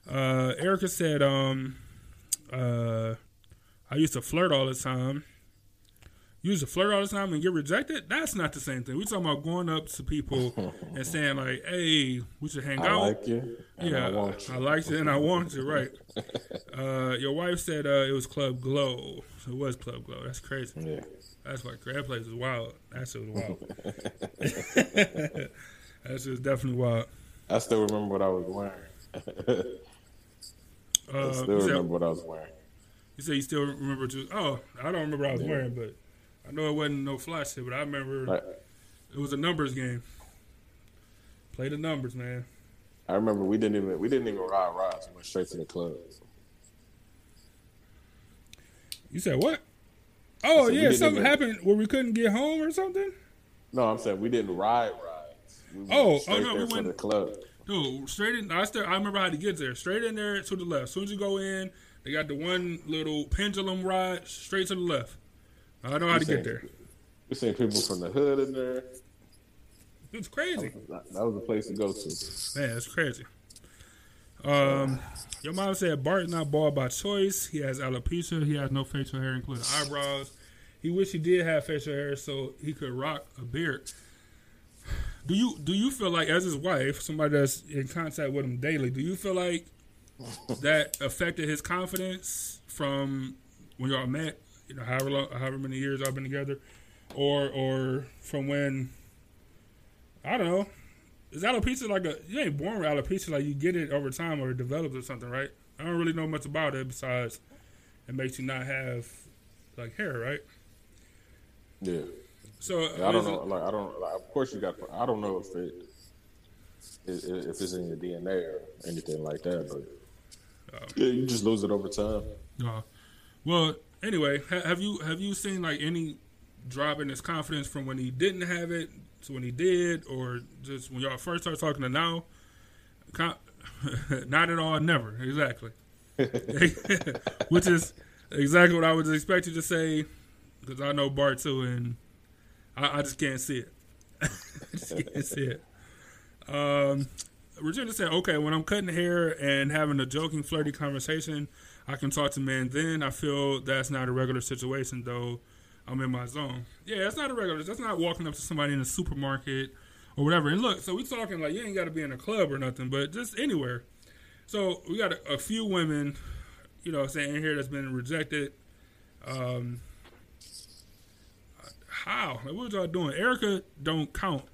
Uh, Erica said, um, uh, I used to flirt all the time. You a flirt all the time and get rejected. That's not the same thing. We talking about going up to people and saying like, "Hey, we should hang I out." like you. yeah, I want you. I liked it and I wanted you. Right. uh, your wife said uh, it was Club Glow. So it was Club Glow. That's crazy. Yeah. That's why that place was wild. That shit was wild. that shit was definitely wild. I still remember what I was wearing. I Uh, still said, remember what I was wearing. you said you still remember you Oh, I don't remember what I was wearing, but I know it wasn't no flash shit, but I remember it was a numbers game. Play the numbers, man. I remember we didn't even we didn't even ride rides. We went straight to the club. You said what? Oh said yeah, something even- happened where we couldn't get home or something. No, I'm saying we didn't ride rides. We went Oh, oh, no, we went- the club. No, straight in. I still I remember how to get there. Straight in there to the left. As soon as you go in, they got the one little pendulum ride straight to the left. I don't know how to You get there. We seen people from the hood in there. It's crazy. That that was a place to go to. Man, it's crazy. Um, your mom said Bart's not bald by choice. He has alopecia. He has no facial hair, including eyebrows. He wish he did have facial hair so he could rock a beard. Do you do you feel like, as his wife, somebody that's in contact with him daily, do you feel like that affected his confidence from when y'all met? You know, however long, however many years I've been together, or or from when I don't know. Is alopecia like a you ain't born with alopecia like you get it over time or it develops or something, right? I don't really know much about it besides it makes you not have like hair, right? Yeah. So I don't is it- know. Like I don't. Like, of course you got. I don't know if it if if it's in your DNA or anything like that, but Oh. yeah, you just lose it over time. Uh, well, anyway, ha- have you have you seen like any drop in his confidence from when he didn't have it to when he did, or just when y'all first started talking to now? Con- not at all, never, exactly. Which is exactly what I was expecting to say, because I know Bart too, and I, I just can't see it. I just can't see it. Um, Regina said, "Okay, when I'm cutting hair and having a joking, flirty conversation, I can talk to men. Then I feel that's not a regular situation, though. I'm in my zone. Yeah, that's not a regular. That's not walking up to somebody in a supermarket or whatever. And look, so we talking like you ain't got to be in a club or nothing, but just anywhere. So we got a, a few women, you know, saying here that's been rejected. Um, how? Like, what y'all doing? Erica don't count.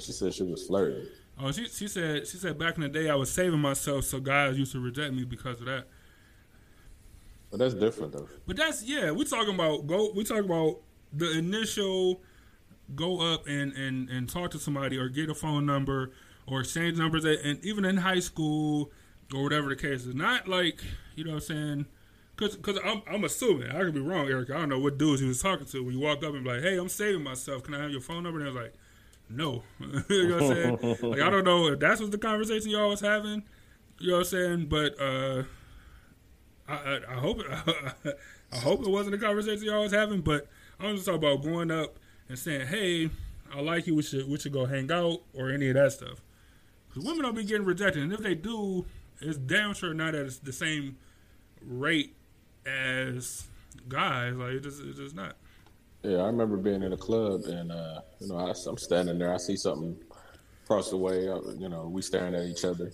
She said she was flirting. Oh, she she said she said back in the day I was saving myself, so guys used to reject me because of that. But that's different though. But that's yeah, we're talking about go. We talking about the initial go up and and and talk to somebody or get a phone number or exchange numbers, at, and even in high school or whatever the case is. Not like you know what I'm saying. Cause, cause I'm, I'm assuming I could be wrong, Eric. I don't know what dudes he was talking to. When you walk up and be like, "Hey, I'm saving myself. Can I have your phone number?" And I was like, "No." you know what I'm saying? like I don't know if that's what the conversation y'all was having. You know what I'm saying? But uh, I, I, I hope it, I hope it wasn't a conversation y'all was having, but I'm just talking about going up and saying, "Hey, I like you. We should we should go hang out or any of that stuff." Because women don't be getting rejected, and if they do, it's damn sure not at the same rate as guys. Like it just it's just not. Yeah, I remember being in a club and uh, you know I, I'm standing there. I see something across the way. uh, You know, we staring at each other.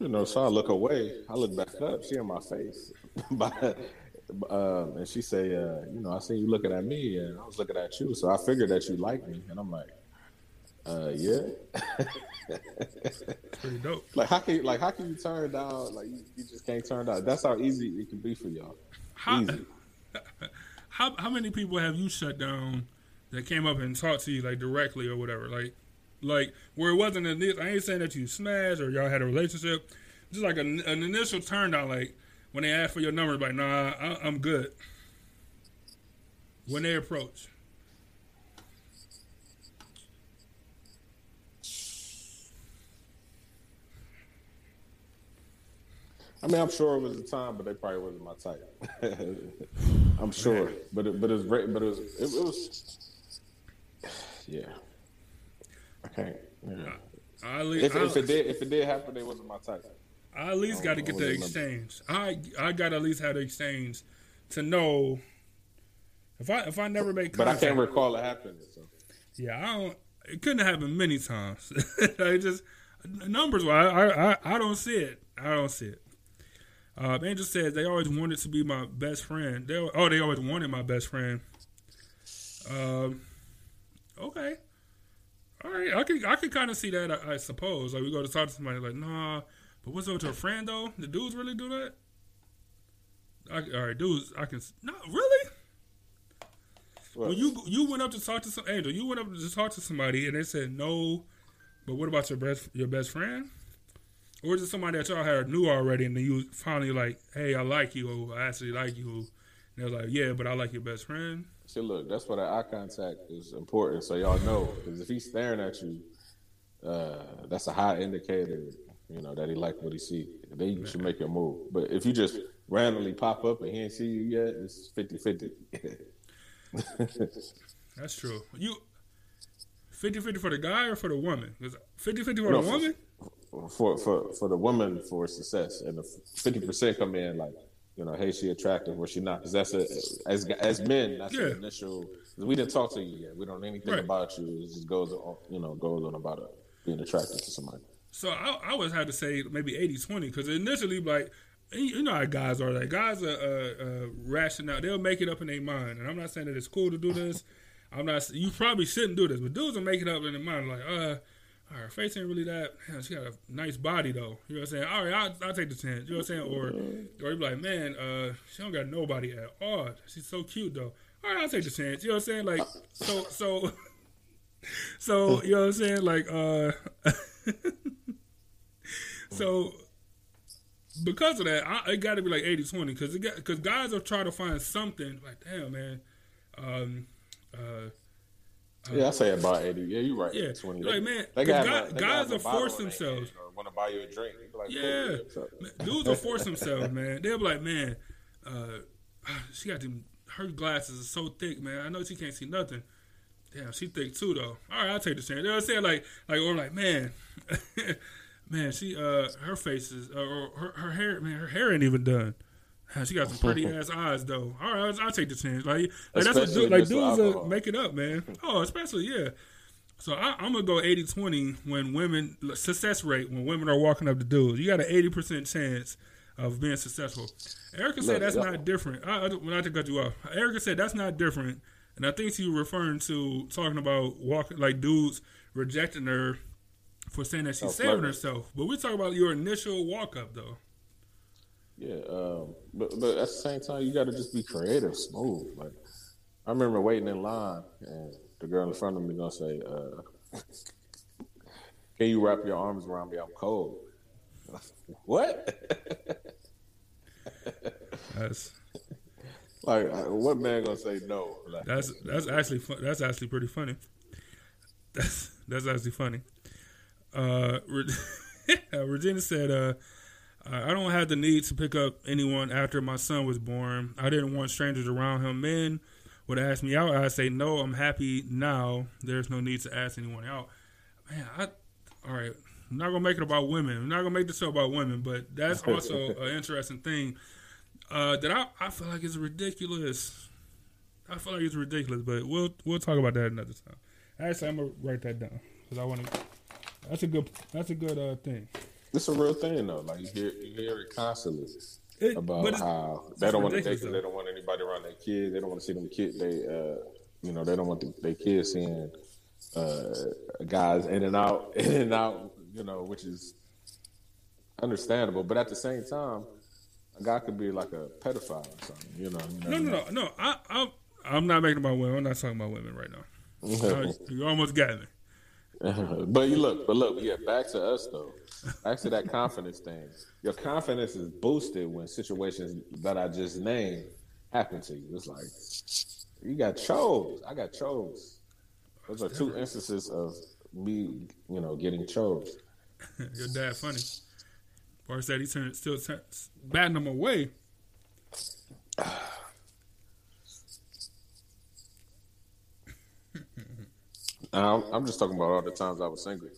You know, so I look away. I look back up. She in my face, but um, and she say, uh, you know, I see you looking at me, and I was looking at you. So I figured that you like me, and I'm like, uh, yeah. Pretty dope. like how can you, like how can you turn down? Like you, you just can't turn down. That's how easy it can be for y'all. How, Easy. how how many people have you shut down that came up and talked to you like directly or whatever? Like like where it wasn't an I ain't saying that you smashed or y'all had a relationship, just like an, an initial turn down. Like when they ask for your number, like nah, I, I'm good. When they approach, I mean, I'm sure it was a time, but they probably wasn't my type. I'm sure, but it, but it was great. But it was it, it was yeah. I can't. Yeah. I at least, If, if it did if it did happen, it wasn't my type. I at least got to get the exchange. I I got to at least have the exchange to know If I if I never make But I can't recall it happening. So. yeah, I don't. It couldn't happen many times. I just numbers wise, I, I I don't see it. I don't see it. Uh, Angel says they always wanted to be my best friend. They oh they always wanted my best friend. Um, okay, all right. I can I can kind of see that. I, I suppose like we go to talk to somebody like nah, but what's up to a friend though? The dudes really do that? I, all right, dudes. I can not really. When you you went up to talk to some angel, you went up to talk to somebody and they said no, but what about your best your best friend? Or is it somebody that y'all had knew already and then you finally like, hey, I like you, or I actually like you, and they're like, yeah, but I like your best friend. See, look, that's why the eye contact is important, so y'all know. Because if he's staring at you, uh, that's a high indicator, you know, that he like what he see. Then you should make your move. But if you just randomly pop up and he ain't see you yet, it's 50-50. That's true. You 50-50 for the guy or for the woman? 50-50 for No, the woman? For for for the woman for success, and the fifty percent come in like, you know, hey, she attractive or she not? Because that's a as as men, that's Yeah. the initial. we didn't talk to you yet. We don't know anything Right. about you. It just goes on, you know, goes on about uh, being attracted to somebody. So I, I always had to say maybe 80-20 because initially, like, you know how guys are. Like, guys are uh, uh, rational. They'll make it up in their mind. And I'm not saying that it's cool to do this. I'm not. You probably shouldn't do this, but dudes are making it up in their mind. Like, uh, her face ain't really that. Man, she got a nice body though. You know what I'm saying? All right, I'll, I'll take the chance. You know what I'm saying? Or, or you be like, man, uh, she don't got nobody at all. She's so cute though. All right, I'll take the chance. You know what I'm saying? Like, so, so, so, you know what I'm saying? Like, uh, so because of that, I, it got to be like 80 20 because because guys are trying to find something like, damn, man. Um, uh, Yeah, I say about eighty. Yeah, you're right. Yeah. twenty. Like, man, they got a- they guys are forced themselves. Want to buy you a drink? Like, Yeah, cool. Man, dudes will force themselves, man. They'll be like, man, uh, she got them. Her glasses are so thick, man. I know she can't see nothing. Damn, she thick too, though. All right, I'll take the chance. You know what I'm saying? Like, like, or like, man, man, she, uh, her face is, uh, or her, her hair, man, her hair ain't even done. She got some pretty ass eyes, though. All right, I'll, take the chance. Like, like that's what dude, like dudes alcohol. make it up, man. Oh, especially yeah. So I, I'm gonna go 80-20 when women success rate when women are walking up to dudes. You got an eighty percent chance of being successful. Erica said Look, that's y'all- not different. I, I, when I to cut you off, Erica said that's not different, and I think she was referring to talking about walking like dudes rejecting her for saying that she's Oh, saving flirting. herself. But we talk about your initial walk up though. Yeah, um, but but at the same time, you got to just be creative, smooth. Like I remember waiting in line, and the girl in front of me gonna say, uh, "Can you wrap your arms around me? I'm cold." what? That's like, what man gonna say no? Like, That's that's actually fun. that's actually pretty funny. That's that's actually funny. Uh, Re- Regina said, uh, "I don't have the need to pick up anyone after my son was born. I didn't want strangers around him. Men would ask me out. I say no. I'm happy now. There's no need to ask anyone out. Man, I all right. I'm not gonna make it about women. I'm not gonna make this about women, but that's also an interesting thing uh, that I, I feel like is ridiculous. I feel like it's ridiculous, but we'll we'll talk about that another time. Actually, I'm gonna write that down because I want to. That's a good. That's a good uh, thing. It's a real thing though. Like you hear you hear it constantly It- about how they don't want to they, they don't want anybody around their kids. They don't want to see them kids. They uh, you know they don't want the, their kids seeing uh, guys in and out, in and out. You know, which is understandable. But at the same time, a guy could be like a pedophile or something. You know. you No, no, no, no. I, I'm I'm not making about women. I'm not talking about women right now. You almost got me. but you look, but look, yeah, back to us though. Back to that confidence thing. Your confidence is boosted when situations that I just named happen to you. It's like you got chose. I got chose. Those are two instances of me, you know, getting chose. Your dad funny. Or said he turned still turn, batting them away. I'm, I'm just talking about all the times I was single.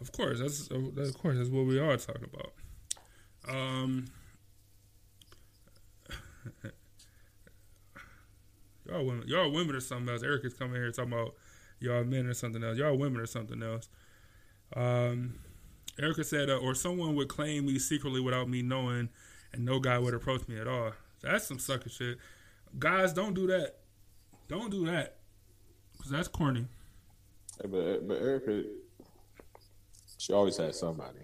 Of course, that's of course that's what we are talking about. Um, women, y'all women are something else. Eric is coming here talking about y'all men or something else. Y'all women are something else. Um, Erica said, uh, or someone would claim me secretly without me knowing, and no guy would approach me at all. That's some sucker shit. Guys, don't do that. Don't do that. Cause that's corny. But but Erica, she always had somebody.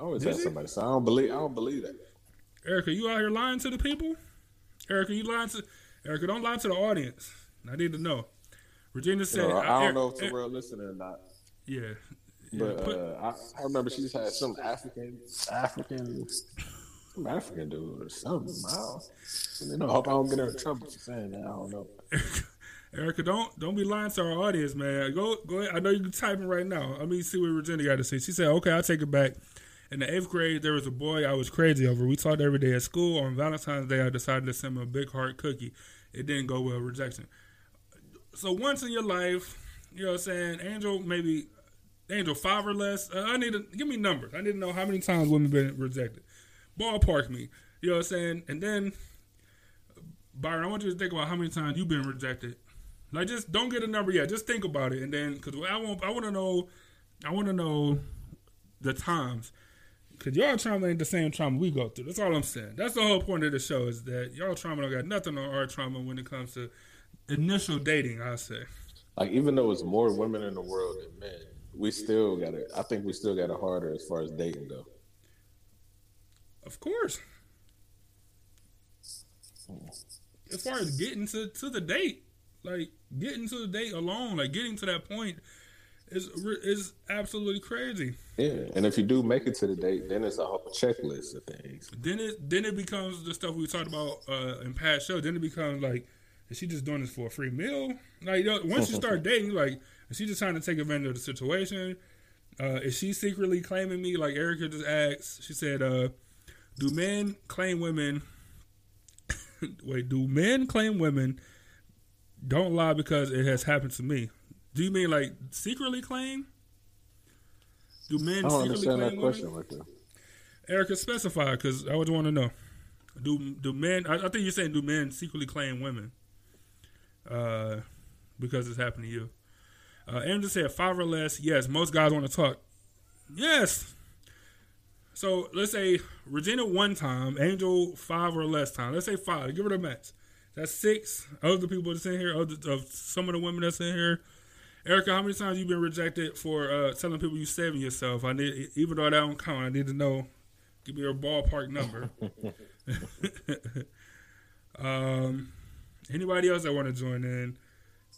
Always Did had somebody. So I don't believe. I don't believe that. Erica, you out here lying to the people? Erica, you lying to Erica, don't lie to the audience. I need to know. Regina You said know, I don't Er- know if Er- Terrell listening or not. Yeah. yeah But put- uh, I, I remember she's had some African, African, some African dude or something. I don't, you know, I hope I don't get her in trouble for saying that. I don't know. Erica, don't don't be lying to our audience, man. Go go ahead. I know you're typing right now. Let me see what Regina got to say. She said, "Okay, I'll take it back." In the eighth grade, there was a boy I was crazy over. We talked every day at school. On Valentine's Day, I decided to send him a big heart cookie. It didn't go well. Rejection. So once in your life, you know what I'm saying, Angel, maybe Angel five or less. Uh, I need to give me numbers. I need to know how many times women been rejected. Ballpark me. You know what I'm saying? And then Byron, I want you to think about how many times you've been rejected. Like, just don't get a number yet. Just think about it, and then because I want, I want to know, I want to know the times. Cause y'all trauma ain't the same trauma we go through. That's all I'm saying. That's the whole point of the show is that y'all trauma don't got nothing on our trauma when it comes to initial dating. I say. Like even though it's more women in the world than men, we still got it. I think we still got it harder as far as dating go. Of course. Hmm. As far as getting to, to the date, like getting to the date alone, like getting to that point is is absolutely crazy. Yeah, and if you do make it to the date, then it's a whole checklist of things. Then it then it becomes the stuff we talked about uh, in past shows. Then it becomes like, is she just doing this for a free meal? Like you know, once you start dating, like is she just trying to take advantage of the situation? Uh, is she secretly claiming me? Like Erica just asked. She said, uh, "Do men claim women? wait, do men claim women? Don't lie because it has happened to me. Do you mean like secretly claim? Do men I don't secretly understand claim that women? right there. Erica, specify because I would want to know. Do do men? I, I think you're saying do men secretly claim women? Uh, because it's happened to you. Uh, Andrew said five or less. Yes, most guys want to talk. Yes. So let's say Regina one time, Angel five or less time. Let's say five. Give her the max. That's six. Of the people that's in here, of some of the women that's in here. Erica, how many times you been rejected for uh, telling people you saving yourself? I need, even though that don't count, I need to know. Give me your ballpark number. um, anybody else that want to join in?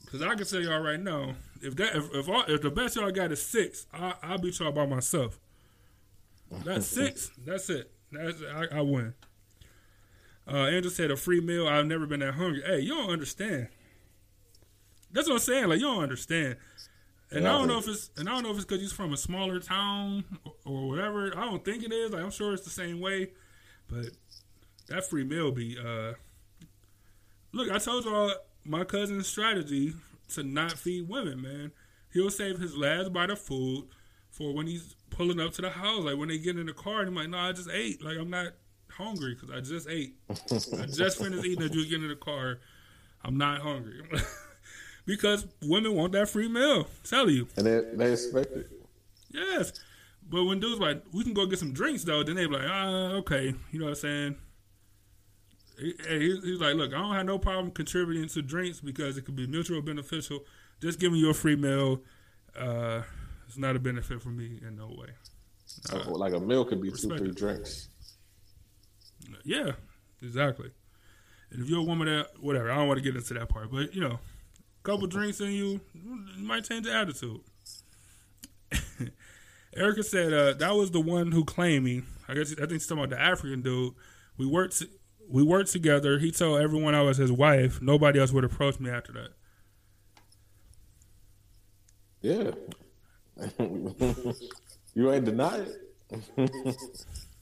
Because I can tell y'all right now, if that if if, all, if the best y'all got is six, I I'll beat y'all by myself. That's six. That's it. That's I, I win. Uh, Andrew said a free meal. I've never been that hungry. Hey, you don't understand. That's what I'm saying. Like you don't understand. And I don't know if it's and I don't know if it's because he's from a smaller town or, or whatever. I don't think it is. Like I'm sure it's the same way, but that free meal be. uh Look, I told y'all my cousin's strategy to not feed women. Man, he'll save his last bite of food for when he's pulling up to the house. Like when they get in the car, and he's like, "No, I just ate. Like I'm not hungry because I just ate. I just finished eating as you get in the car. I'm not hungry." because women want that free meal. Tell you. And they they expect it. Yes. But when dudes like, we can go get some drinks though, then they be like, ah, okay. You know what I'm saying? He- he- He's like, look, I don't have no problem contributing to drinks because it could be mutual beneficial. Just giving you a free meal, uh, it's not a benefit for me in no way. Like, like a meal could be two, three drinks. Yeah, exactly. And if you're a woman that, whatever, I don't want to get into that part, but you know, a couple drinks in you, you might change the attitude. Erica said uh, that was the one who claimed me. I guess I think she's talking about the African dude. We worked, we worked together. He told everyone I was his wife. Nobody else would approach me after that. Yeah. you ain't deny it.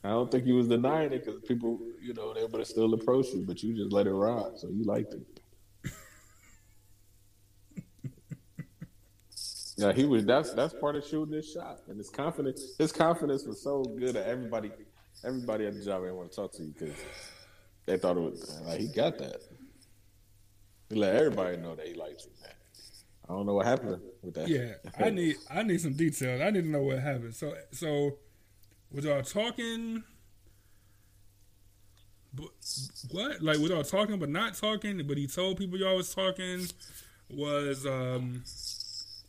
I don't think you was denying it because people, you know, they would have still approached you, but you just let it ride. So you liked it. yeah, he was. That's that's part of shooting his shot, and his confidence. His confidence was so good that everybody, everybody at the job didn't want to talk to you because they thought it was like he got that. He let everybody know that he likes you, man. I don't know what happened with that. Yeah, I need I need some details. I need to know what happened. So so was y'all talking? But what? Like was y'all talking but not talking? But he told people y'all was talking. Was um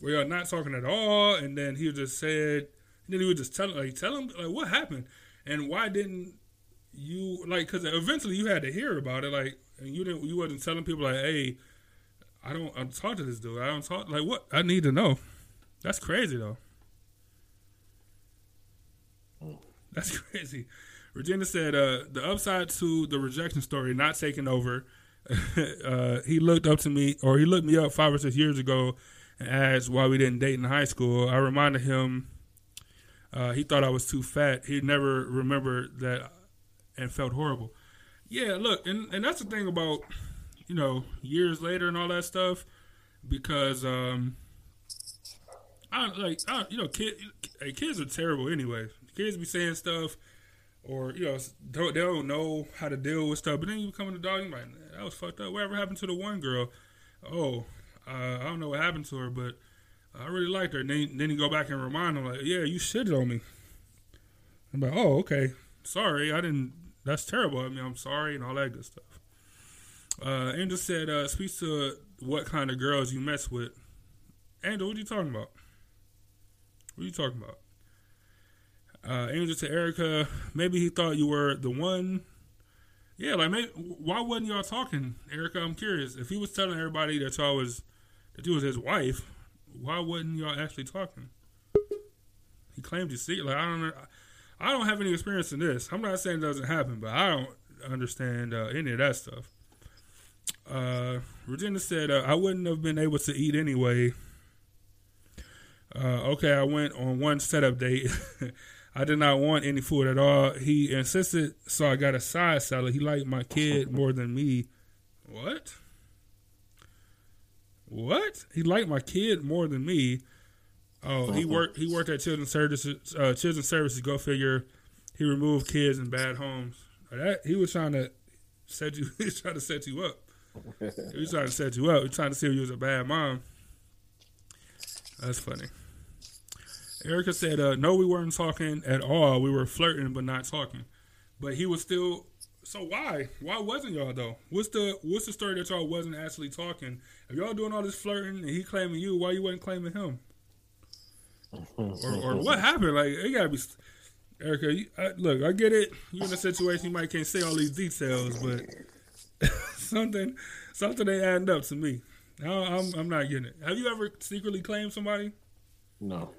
were y'all not talking at all? And then he just said. then he would just tell like tell him like what happened and why didn't you like? Because eventually you had to hear about it. Like and you didn't you wasn't telling people like hey. I don't. I talk to this dude. I don't talk. Like what? I need to know. That's crazy though. That's crazy. Regina said uh, the upside to the rejection story not taking over. uh, he looked up to me, or he looked me up five or six years ago, and asked why we didn't date in high school. I reminded him uh, he thought I was too fat. He never remembered that, and felt horrible. Yeah, look, and and that's the thing about you know, years later and all that stuff, because um, I like I, you know, kid, kids are terrible anyway. Kids be saying stuff, or you know, don't, they don't know how to deal with stuff. But then you become an adult, you're like, that was fucked up. Whatever happened to the one girl? Oh, uh, I don't know what happened to her, but I really liked her. And then, then you go back and remind them, like, yeah, you shitted on me. I'm like, oh, okay, sorry, I didn't. That's terrible. I mean, I'm sorry and all that good stuff. Uh, Angel said, uh, speaks to what kind of girls you mess with. Angel, what are you talking about? What are you talking about? Uh, Angel to Erica, maybe he thought you were the one. Yeah, like, maybe, why wasn't y'all talking, Erica? I'm curious. If he was telling everybody that y'all was that you was his wife, why wasn't y'all actually talking? He claimed you see, like I don't. I don't have any experience in this. I'm not saying it doesn't happen, but I don't understand uh, any of that stuff. Uh, Regina said, uh, I wouldn't have been able to eat anyway. Uh, okay, I went on one setup date. I did not want any food at all. He insisted, so I got a side salad. He liked my kid more than me. What? What? He liked my kid more than me. Oh, he worked. He worked at Children's Services. Uh, Children's Services. Go figure. He removed kids in bad homes. That he was trying to set you. He was trying to set you up he was trying to set you up. He was trying to see if you was a bad mom. That's funny. Erica said, uh, "No, we weren't talking at all. We were flirting, but not talking. But he was still. So why? Why wasn't y'all though? What's the What's the story that y'all wasn't actually talking? If y'all doing all this flirting and he claiming you, why you wasn't claiming him? or, or what happened? Like it gotta be. Erica, you, I, look, I get it. You're in a situation you might can't say all these details, but something, something ain't adding up to me. I, I'm, I'm not getting it. Have you ever secretly claimed somebody? No.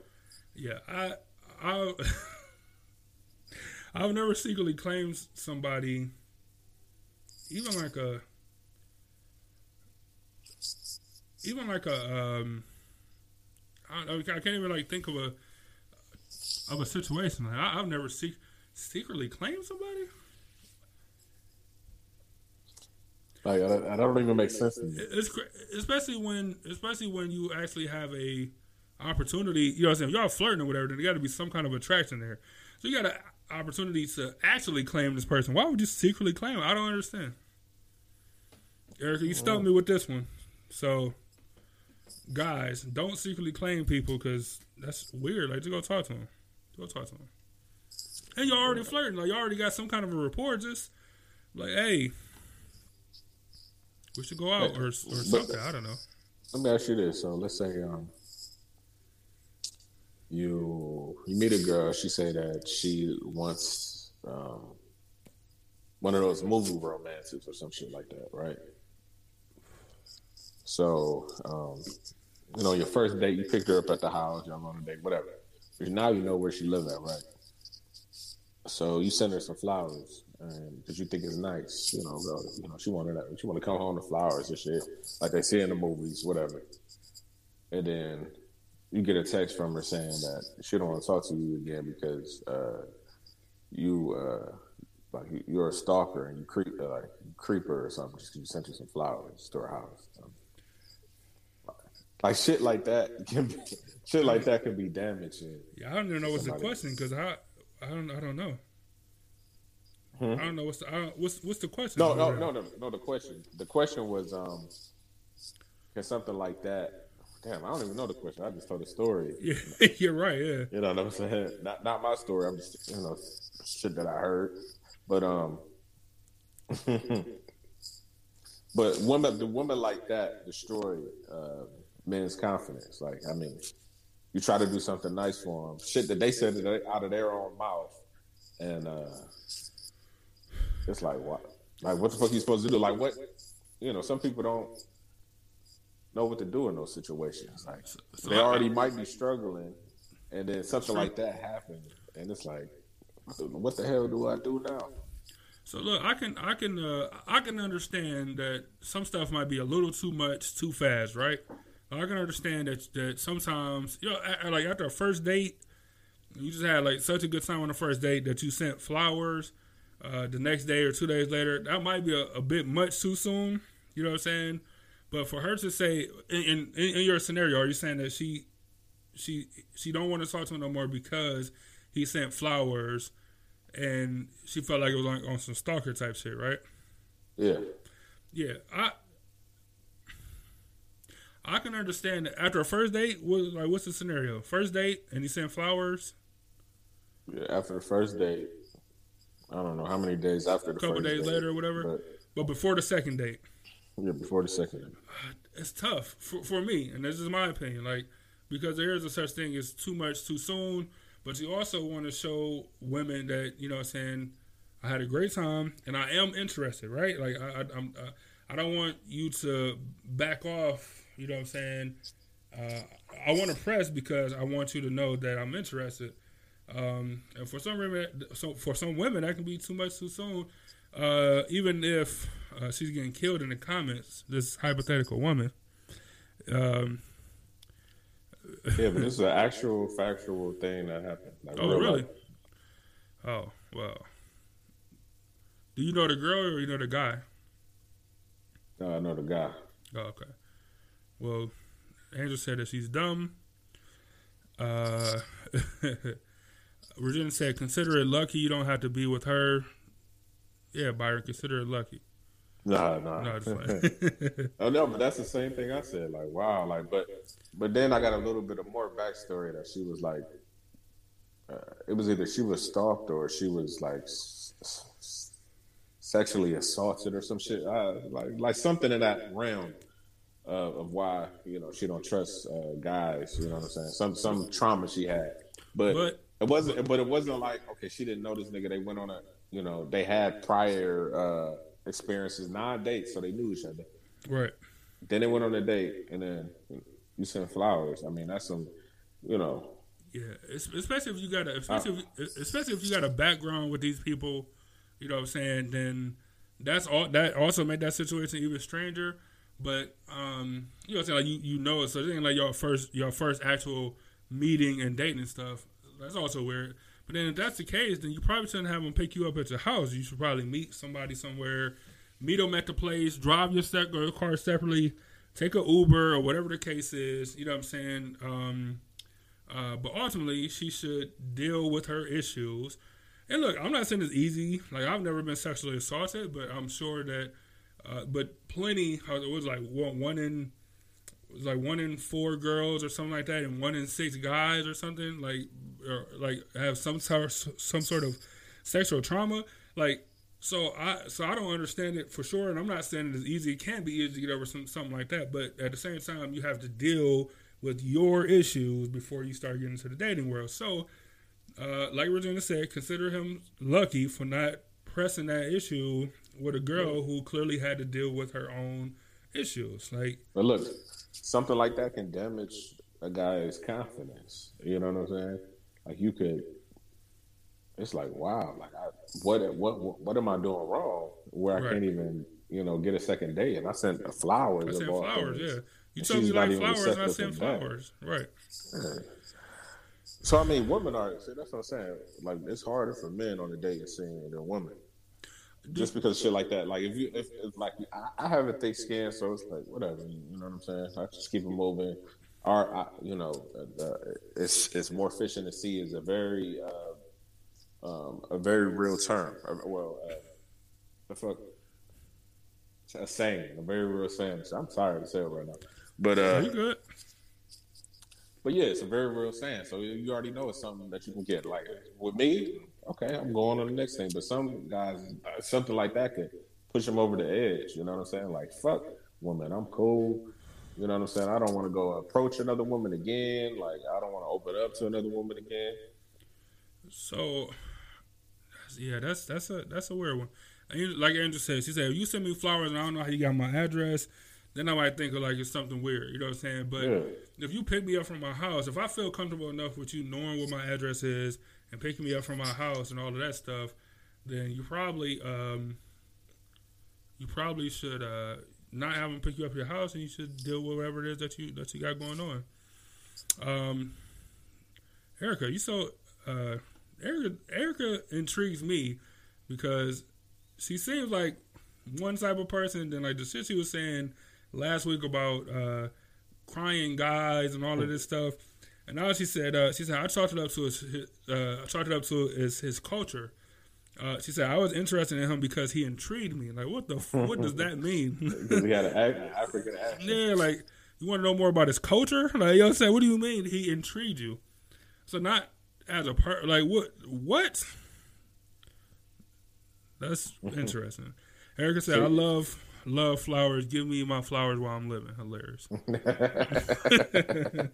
Yeah, I, I, I've never secretly claimed somebody, even like a, even like a, um, I, I can't even like think of a, of a situation. Like I, have never se- secretly claimed somebody. Like I, don't even make sense to me. It's especially when especially when you actually have a opportunity. You know, what I'm saying y'all flirting or whatever. Then There got to be some kind of attraction there. So you got an opportunity to actually claim this person. Why would you secretly claim? It? I don't understand. Erica, you stumped me with this one. So, guys, don't secretly claim people because that's weird. Like, just go talk to them. Go talk to them. And you're already flirting. Like, you already got some kind of a rapport. Just like, hey, we should go out or, or something. I don't know. Let me ask you this. So let's say um, you you meet a girl. She say that she wants um, one of those movie romances or some shit like that, right? So um, you know, your first date, you picked her up at the house. Y'all on a date, whatever. Now you know where she live at, right? So you send her some flowers and because you think it's nice, you know, girl, you know, she wanted that, she want to come home to flowers and shit, like they see in the movies, whatever. And then you get a text from her saying that she don't want to talk to you again because uh, you uh, like you're a stalker and you creep uh, like creeper or something just because you sent her some flowers to her house. like shit like that can be, shit like that can be damaging. Yeah, I don't even know what's the question because I I don't I don't know. Hmm? I don't know what's the what's what's the question. No, no, no, no, no. The question, the question was, um, can something like that? Damn, I don't even know the question. I just told a story. Yeah, you're right. Yeah. You know what I'm saying? Not not my story. I'm just you know shit that I heard. But um, but women, the women like that destroy uh, men's confidence. Like I mean, you try to do something nice for them, shit that they said out of their own mouth, and uh, it's like what, like what the fuck are you supposed to do? Like what, you know? Some people don't know what to do in those situations. Like so, so they already might be struggling, and then something like that happens, and it's like, what the hell do I do now? So look, I can I can uh, I can understand that some stuff might be a little too much too fast, right? I can understand that that sometimes you know like after a first date, you just had like such a good time on the first date that you sent flowers. Uh, the next day or two days later, that might be a, a, bit much too soon. You know what I'm saying? But for her to say in, in, in your scenario, are you saying that she she she don't want to talk to him no more because he sent flowers and she felt like it was on, on some stalker type shit, right? Yeah. Yeah. I I can understand that after a first date, what like what's the scenario? First date and he sent flowers? Yeah, after the first date. I don't know how many days after the a couple days date, later or whatever. But, but, before the second date. Yeah, before the second date. It's tough for, for me, and this is my opinion. Like because there is a such thing as too much too soon but you also want to show women that you know, what I'm saying I had a great time and I am interested, right? Like I, I, I'm, uh, I don't want you to back off. You know what I'm saying? Uh, I want to press because I want you to know that I'm interested. Um, and for some women, so for some women, that can be too much too soon. Uh, even if uh, she's getting killed in the comments, this hypothetical woman. Um, yeah, but this is an actual factual thing that happened. Like oh, really? Life. Oh, well. Do you know the girl or you know the guy? No, I know the guy. Oh, okay. Well, Angel said that she's dumb. Uh, Regina said, "Consider it lucky you don't have to be with her." Yeah, Byron, consider it lucky. Nah, nah. No, oh no, but that's the same thing I said. Like, wow, like, but but then I got a little bit of more backstory that she was like, uh, it was either she was stalked or she was like s- s- sexually assaulted or some shit, uh, like like something in that realm uh, of why you know she don't trust uh, guys. You know what I'm saying? Some some trauma she had, but, but it wasn't. But it wasn't like okay, she didn't know this nigga. They went on a you know they had prior uh, experiences, nine dates, so they knew each other. Right. Then they went on a date, and then you send flowers. I mean, that's some, you know. Yeah, especially if you got a, especially, uh, if, especially if you got a background with these people, you know what I'm saying. Then that's all. That also made that situation even stranger. But um, you know, what I'm saying like you you know it, so it ain't like your first your first actual meeting and dating and stuff. That's also weird. But then if that's the case, then you probably shouldn't have them pick you up at your house. You should probably meet somebody somewhere, meet them at the place, drive your, set, your car separately, take a Uber or whatever the case is. You know what I'm saying? Um, uh, but ultimately, she should deal with her issues. And look, I'm not saying it's easy. Like I've never been sexually assaulted, but I'm sure that. Uh, but plenty. It was like one, one in. Was like one in four girls or something like that, and one in six guys or something like, or like have some sort some sort of sexual trauma. Like so I so I don't understand it for sure, and I'm not saying it's easy. It can be easy to get over some, something like that, but at the same time, you have to deal with your issues before you start getting into the dating world. So, uh, like Regina said, consider him lucky for not pressing that issue with a girl who clearly had to deal with her own issues. Like, but look, something like that can damage a guy's confidence. You know what I'm saying? Like you could it's like wow, like I, what what what am I doing wrong where I right. can't even you know get a second date? And I sent flowers. I sent flowers, yeah. You told me like flowers, and I sent flowers, right? Yeah. So I mean, women are. See, that's what I'm saying. Like it's harder for men on the dating scene than women. Just because shit like that. Like if you, if, if like I, I, have a thick skin, so it's like whatever. You know what I'm saying? I just keep it moving. Our, you know, uh, it's it's more fish in the sea is a very uh, um, a very real term. Well, uh, the fuck, a saying, a very real saying. I'm sorry to say it right now, But uh, you good? But yeah, it's a very real saying. So you already know it's something that you can get. Like with me, okay, I'm going on the next thing. But some guys, uh, something like that could push them over the edge. You know what I'm saying? Like fuck woman, I'm cool. You know what I'm saying? I don't want to go approach another woman again. Like I don't want to open up to another woman again. So, yeah, that's that's a that's a weird one. And like Andrew said, she said, you send me flowers and I don't know how you got my address, then I might think of like it's something weird. You know what I'm saying? But Yeah. if you pick me up from my house, if I feel comfortable enough with you knowing what my address is and picking me up from my house and all of that stuff, then you probably um you probably should uh not have them pick you up at your house and you should deal with whatever it is that you that you got going on. Um Erica, you so uh Erica Erica intrigues me because she seems like one type of person. Then like the shit she was saying last week about uh, crying guys and all of this stuff. And now she said, uh, she said I chalked it up to his, his uh, I chalked it up to his his culture. Uh, she said I was interested in him because he intrigued me. Like what the f- what does that mean? Because he had an, African accent. yeah, like you want to know more about his culture? Like you know what I'm saying? What do you mean he intrigued you? So not as a part, like what what? That's interesting. Erica said, "I love love flowers. Give me my flowers while I'm living." Hilarious.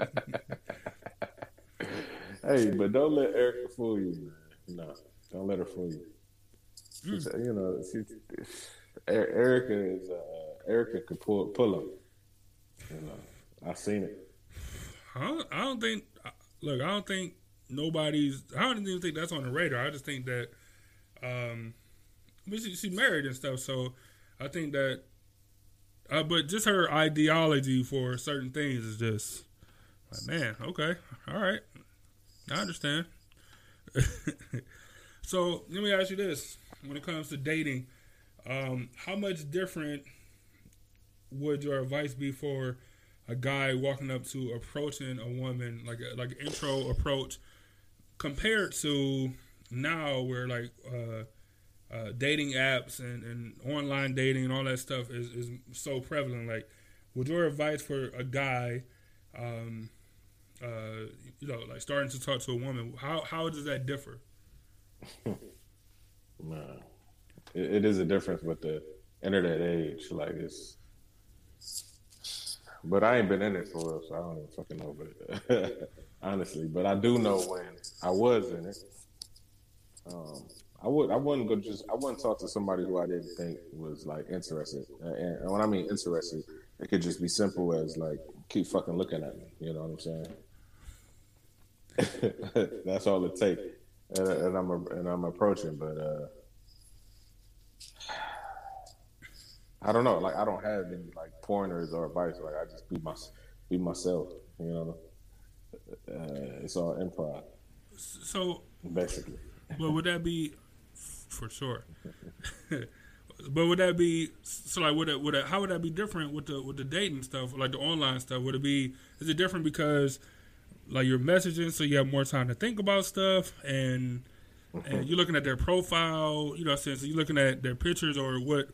Hey, but don't let Erica fool you, man. No, don't let her fool you. Hmm. She's, you know, she, Er- Erica is uh, Erica could pull pull them. You know, I've seen it. I don't, I don't think. Look, I don't think nobody's. I don't even think that's on the radar. I just think that, um, but she, she's married and stuff, so I think that. Uh, but just her ideology for certain things is just like, man, okay, all right, I understand. so let me ask you this: When it comes to dating, um, how much different would your advice be for a guy walking up to approaching a woman like a, like intro approach compared to now where like uh, uh, dating apps and, and online dating and all that stuff is, is so prevalent like would your advice for a guy um, uh, you know like starting to talk to a woman how, how does that differ Nah. It, it is a difference with the internet age. Like it's, but I ain't been in it for real, so I don't even fucking know. But honestly, but I do know when I was in it. Um, I would I wouldn't go just I wouldn't talk to somebody who I didn't think was like interested. And, and when I mean interested, it could just be simple as like keep fucking looking at me. You know what I'm saying? That's all it takes. And, and I'm and I'm approaching, but uh, I don't know. Like I don't have any like pointers or advice. Like I just be my be myself. You know, uh, it's all improv so basically. But would that be for sure? but would that be so? Like, would it, would it, how would that be different with the with the dating stuff, like the online stuff? Would it be is it different because like you're messaging, so you have more time to think about stuff, and and you're looking at their profile, you know, saying so you're looking at their pictures or what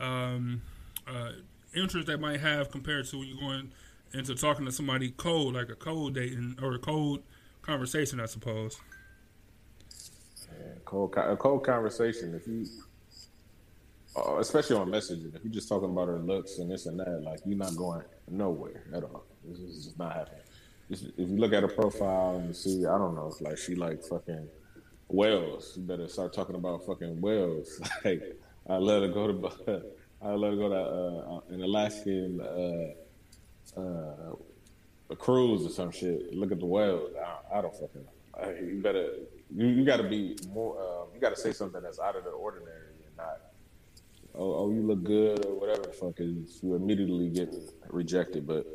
um, uh, interest they might have compared to when you're going into talking to somebody cold, like a cold dating or a cold conversation, I suppose. Cold, a cold conversation. If you, uh, especially on messaging, if you're just talking about her looks and this and that, like you're not going nowhere at all. This is just not happening. Just- If you look at her profile and see, I don't know, if like she like fucking whales, you better start talking about fucking whales. Like I let her go to, I let her go to uh, an Alaskan uh, uh, a cruise or some shit. Look at the whales. I, I don't fucking. I, you better. You, you got to be more. Uh, you got to say something that's out of the ordinary and not. Oh, oh, you look good or whatever the fuck is. You immediately get rejected, but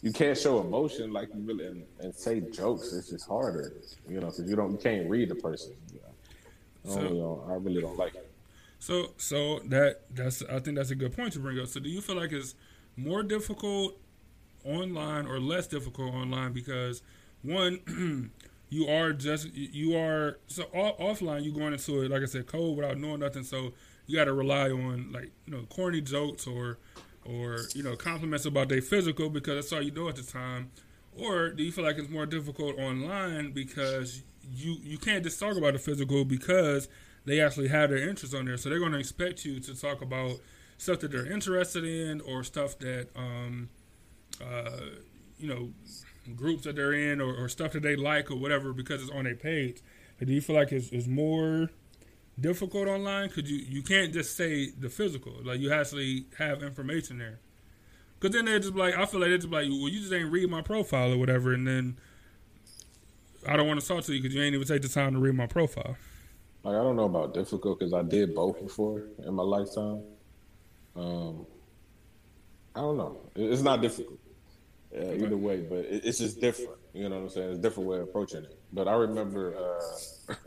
you can't show emotion like you really and, and say jokes. It's just harder, you know, because you don't. You can't read the person. You know? I, So- really I really don't like it. So, so that that's I think that's a good point to bring up. So, do you feel like it's more difficult online or less difficult online because one, you are just you are so off, offline. You going into it like I said, cold without knowing nothing. So you got to rely on like you know corny jokes or or you know compliments about their physical because that's all you know at the time, or do you feel like it's more difficult online because you you can't just talk about the physical because they actually have their interests on there, so they're going to expect you to talk about stuff that they're interested in or stuff that um, uh, you know groups that they're in or, or, stuff that they like or whatever because it's on their page. do you feel like it's, it's more difficult online? Could you you can't just say the physical like you actually have information there. Because then they're just like I feel like they're just like well you just ain't read my profile or whatever and then I don't want to talk to you because you ain't even take the time to read my profile. Like I don't know about difficult because I did both before in my lifetime. Um, I don't know. It's not difficult uh, either way, but it's just different. You know what I'm saying? It's a different way of approaching it. But I remember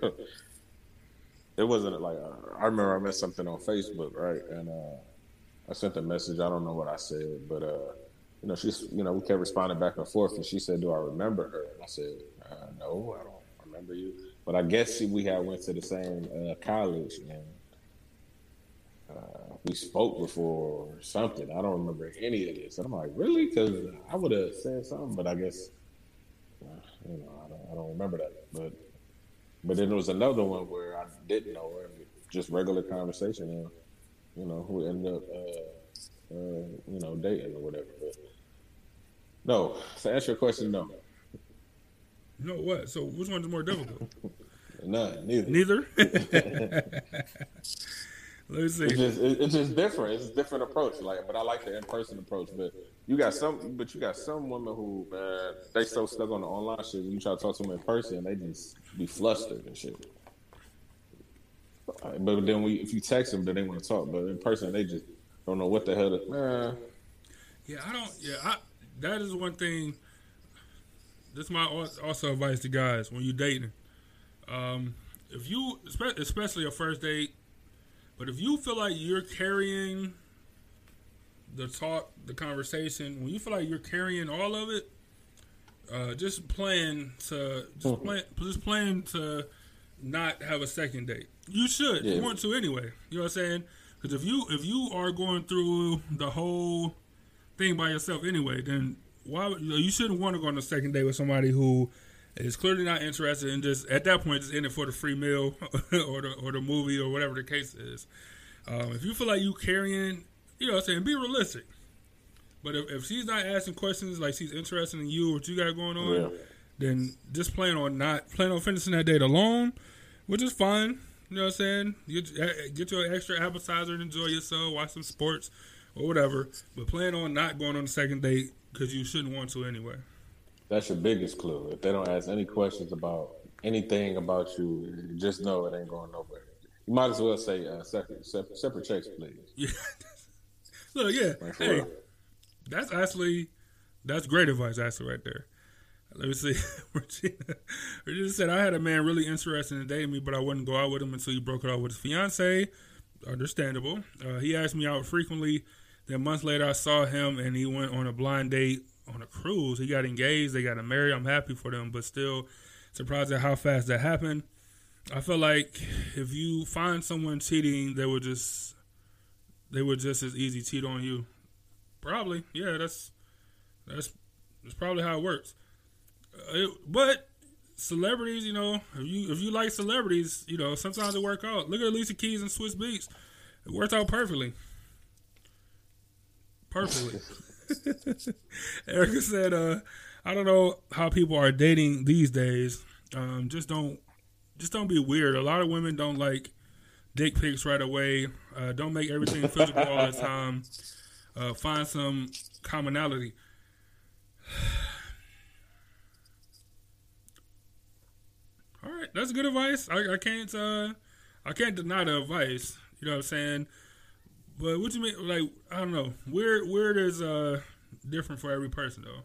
uh, it wasn't like uh, I remember I met something on Facebook, right? And uh, I sent a message. I don't know what I said, but uh, you know, she's you know we kept responding back and forth, and she said, "Do I remember her?" And I said, uh, "No, I don't remember you." But I guess we had went to the same college, and uh, we spoke before or something. I don't remember any of this. And I'm like, really? Because I would have said something, but I guess uh, you know I don't, I don't remember that. But but then there was another one where I didn't know her, just regular conversation, and you know who ended up uh, uh, you know dating or whatever. But no, to answer your question, no. Know what? So which one's more difficult? None, neither. Neither. Let's see. It's just it's just different. It's a different approach. Like, but I like the in person approach. But you got some, but you got some women who man, they so stuck on the online shit. When you try to talk to them in person, they just be flustered and shit. But then we, if you text them, then they want to talk. But in person, they just don't know what the hell. To, man. Yeah, I don't. Yeah, I, that is one thing. This is my also advice to guys when you're dating. Um, if you, especially a first date, but if you feel like you're carrying the talk, the conversation, when you feel like you're carrying all of it, uh, just plan to just mm-hmm. plan just plan to not have a second date. You should yeah. you want to anyway. You know what I'm saying? Because if you if you are going through the whole thing by yourself anyway, then why you, you shouldn't want to go on a second date with somebody who is clearly not interested in just at that point just in it for the free meal or the or the movie or whatever the case is. Um, if you feel like you carrying, you know, what I'm saying be realistic. But if, if she's not asking questions like she's interested in you or what you got going on, yeah. then just plan on not plan on finishing that date alone, which is fine. You know what I'm saying? Get, get your extra appetizer and enjoy yourself, watch some sports or whatever. But plan on not going on the second date because you shouldn't want to anyway. That's your biggest clue. If they don't ask any questions about anything about you, just know it ain't going nowhere. You might as well say uh, separate, separate, separate checks, please. Yeah. Look, yeah. Like, hey, that's actually that's great advice, actually, right there. Let me see. Regina, Regina said, I had a man really interested in dating me, but I wouldn't go out with him until he broke it off with his fiance. Understandable. Uh, he asked me out frequently. Then months later, I saw him and he went on a blind date on a cruise. He got engaged. They got married. I'm happy for them, but still surprised at how fast that happened. I feel like if you find someone cheating, they would just they would just as easy cheat on you. Probably, yeah. That's that's that's probably how it works. Uh, it, but celebrities, you know, if you if you like celebrities, you know, sometimes it work out. Look at Alicia Keys and Swizz Beatz. It worked out perfectly. Perfectly. Erica said, uh, I don't know how people are dating these days. Um, just don't just don't be weird. A lot of women don't like dick pics right away. Uh, don't make everything physical all the time. Uh, find some commonality. all right, that's good advice. I, I can't uh, I can't deny the advice. You know what I'm saying? But what you mean? Like I don't know. Weird, weird is uh different for every person though.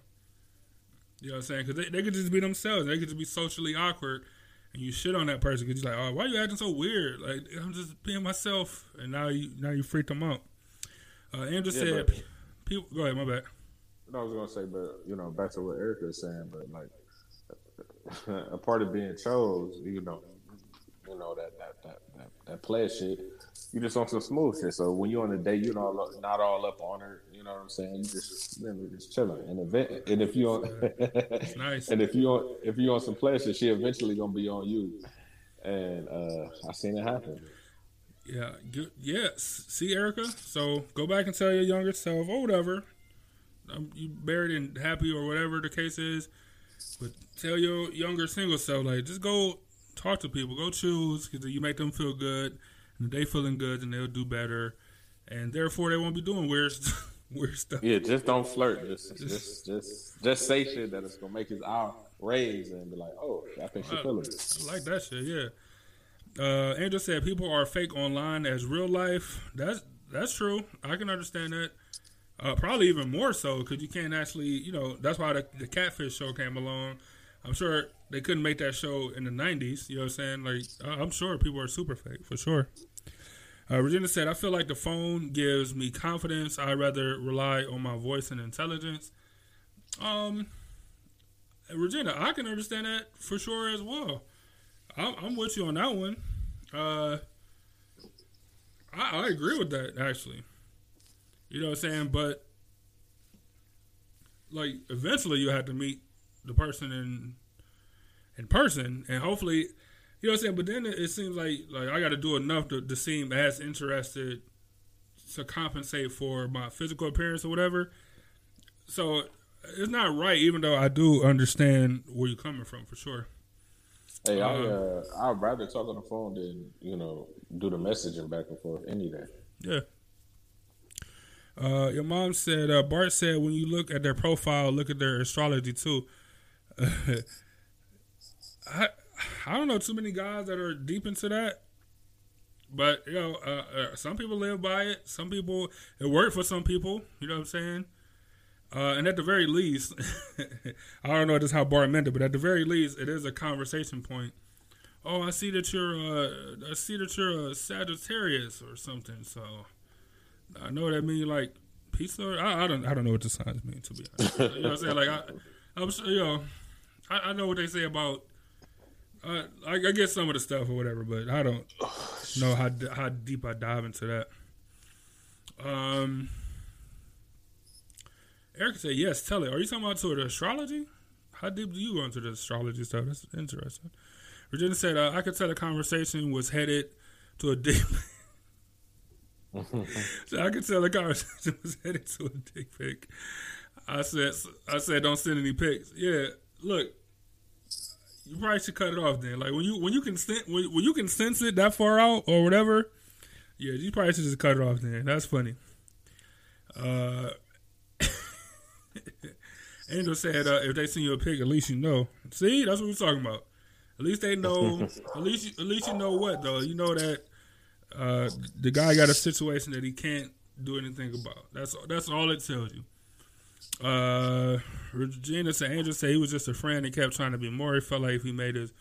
You know what I'm saying? Because they, they could just be themselves. They could just be socially awkward, and you shit on that person because you're like, oh, why are you acting so weird? Like I'm just being myself, and now you now you freaked them out. Uh, Andrew yeah, said, but, "People, go ahead, my bad." I was gonna say, but you know, back to what Erica was saying, but like a part of being chose, you know, you know that that that that, that player shit. You just on some smooth shit. So when you're on a date, you're not not all up on her. You know what I'm saying? You just you just chilling. And event, and if you on, nice. and if you on if you on some pleasure, she eventually gonna be on you. And uh I seen it happen. Yeah. Yes. See, Erica. So go back and tell your younger self or whatever. Um, you buried in happy or whatever the case is. But tell your younger single self like just go talk to people, go choose because you make them feel good, and they feeling good, then they'll do better, and therefore they won't be doing weird weird stuff. Yeah, just don't flirt. Just just just just say shit that is gonna make his eye raise and be like, oh, I think she feeling it. I like that shit. Yeah. Uh, Angel said people are fake online as real life. That's that's true. I can understand that. Uh, probably even more so because you can't actually, you know, that's why the, the Catfish show came along. I'm sure they couldn't make that show in the 90s. You know what I'm saying? Like, I'm sure people are super fake for sure. Uh, Regina said, I feel like the phone gives me confidence. i rather rely on my voice and intelligence. Um, Regina, I can understand that for sure as well. I'm, I'm with you on that one. Uh, I, I agree with that actually. You know what I'm saying? But like eventually you have to meet the person in in person and hopefully you know what I'm saying? But then it, it seems like like I gotta do enough to, to seem as interested to compensate for my physical appearance or whatever. So it's not right, even though I do understand where you're coming from for sure. Hey, I uh, I'd rather talk on the phone than you know do the messaging back and forth any day. Yeah. Uh, your mom said uh, Bart said when you look at their profile, look at their astrology too. I I don't know too many guys that are deep into that, but you know, uh, uh, some people live by it. Some people it worked for some people. You know what I'm saying? Uh, and at the very least, I don't know just how Bart meant it, but at the very least, it is a conversation point. Oh, I see that you're uh, I see that you're a Sagittarius or something. So I know that means like pizza. I, I, don't I don't know what the signs mean to be honest. you know what I'm saying? Like I, I'm you know, I, I know what they say about. Uh, I, I get some of the stuff or whatever, but I don't know how how deep I dive into that. Um, Eric said, "Yes, tell it. Are you talking about to the astrology? How deep do you go into the astrology stuff? That's interesting." Virginia said, uh, "I could tell the conversation was headed to a deep." so I could tell the conversation was headed to a dick pic. I said, "I said, don't send any pics." Yeah, look, you probably should cut it off then. Like when you when you can sen- when, when you can sense it that far out or whatever. Yeah, you probably should just cut it off then. That's funny. Uh, Angel said, uh, "If they send you a pic, at least you know." See, that's what we're talking about. At least they know. at least, you, at least you know what though. You know that uh, the guy got a situation that he can't do anything about. That's that's all it tells you. Uh, Regina said, Angel said he was just a friend and kept trying to be more. He felt like if he made his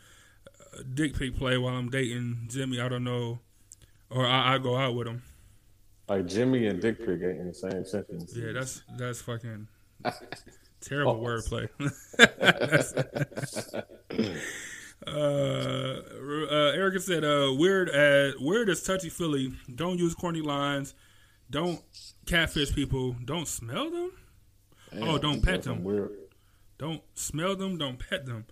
uh, dick pic play while I'm dating Jimmy, I don't know, or I, I go out with him. Like Jimmy and dick pic ain't in the same sentence. Yeah, that's that's fucking terrible wordplay. uh, uh, Erica said, uh, "Weird as weird as touchy feely. Don't use corny lines. Don't catfish people. Don't smell them. Damn, oh, don't pet them. Weird. Don't smell them. Don't pet them.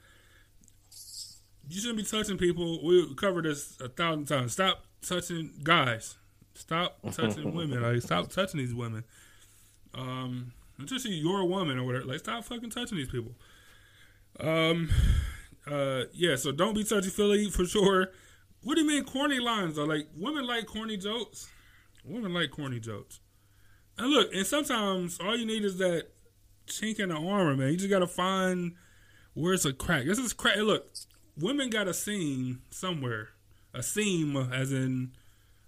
You shouldn't be touching people. We covered this a thousand times. Stop touching guys. Stop touching women. Like stop touching these women. Um, especially you're woman or whatever. Like stop fucking touching these people. Um, uh, yeah. So don't be touchy Philly for sure. What do you mean corny lines though? Like women like corny jokes. Women like corny jokes. And look, and sometimes all you need is that chink in the armor, man. You just gotta find where's a crack. This is crack. Look, women got a seam somewhere. A seam, as in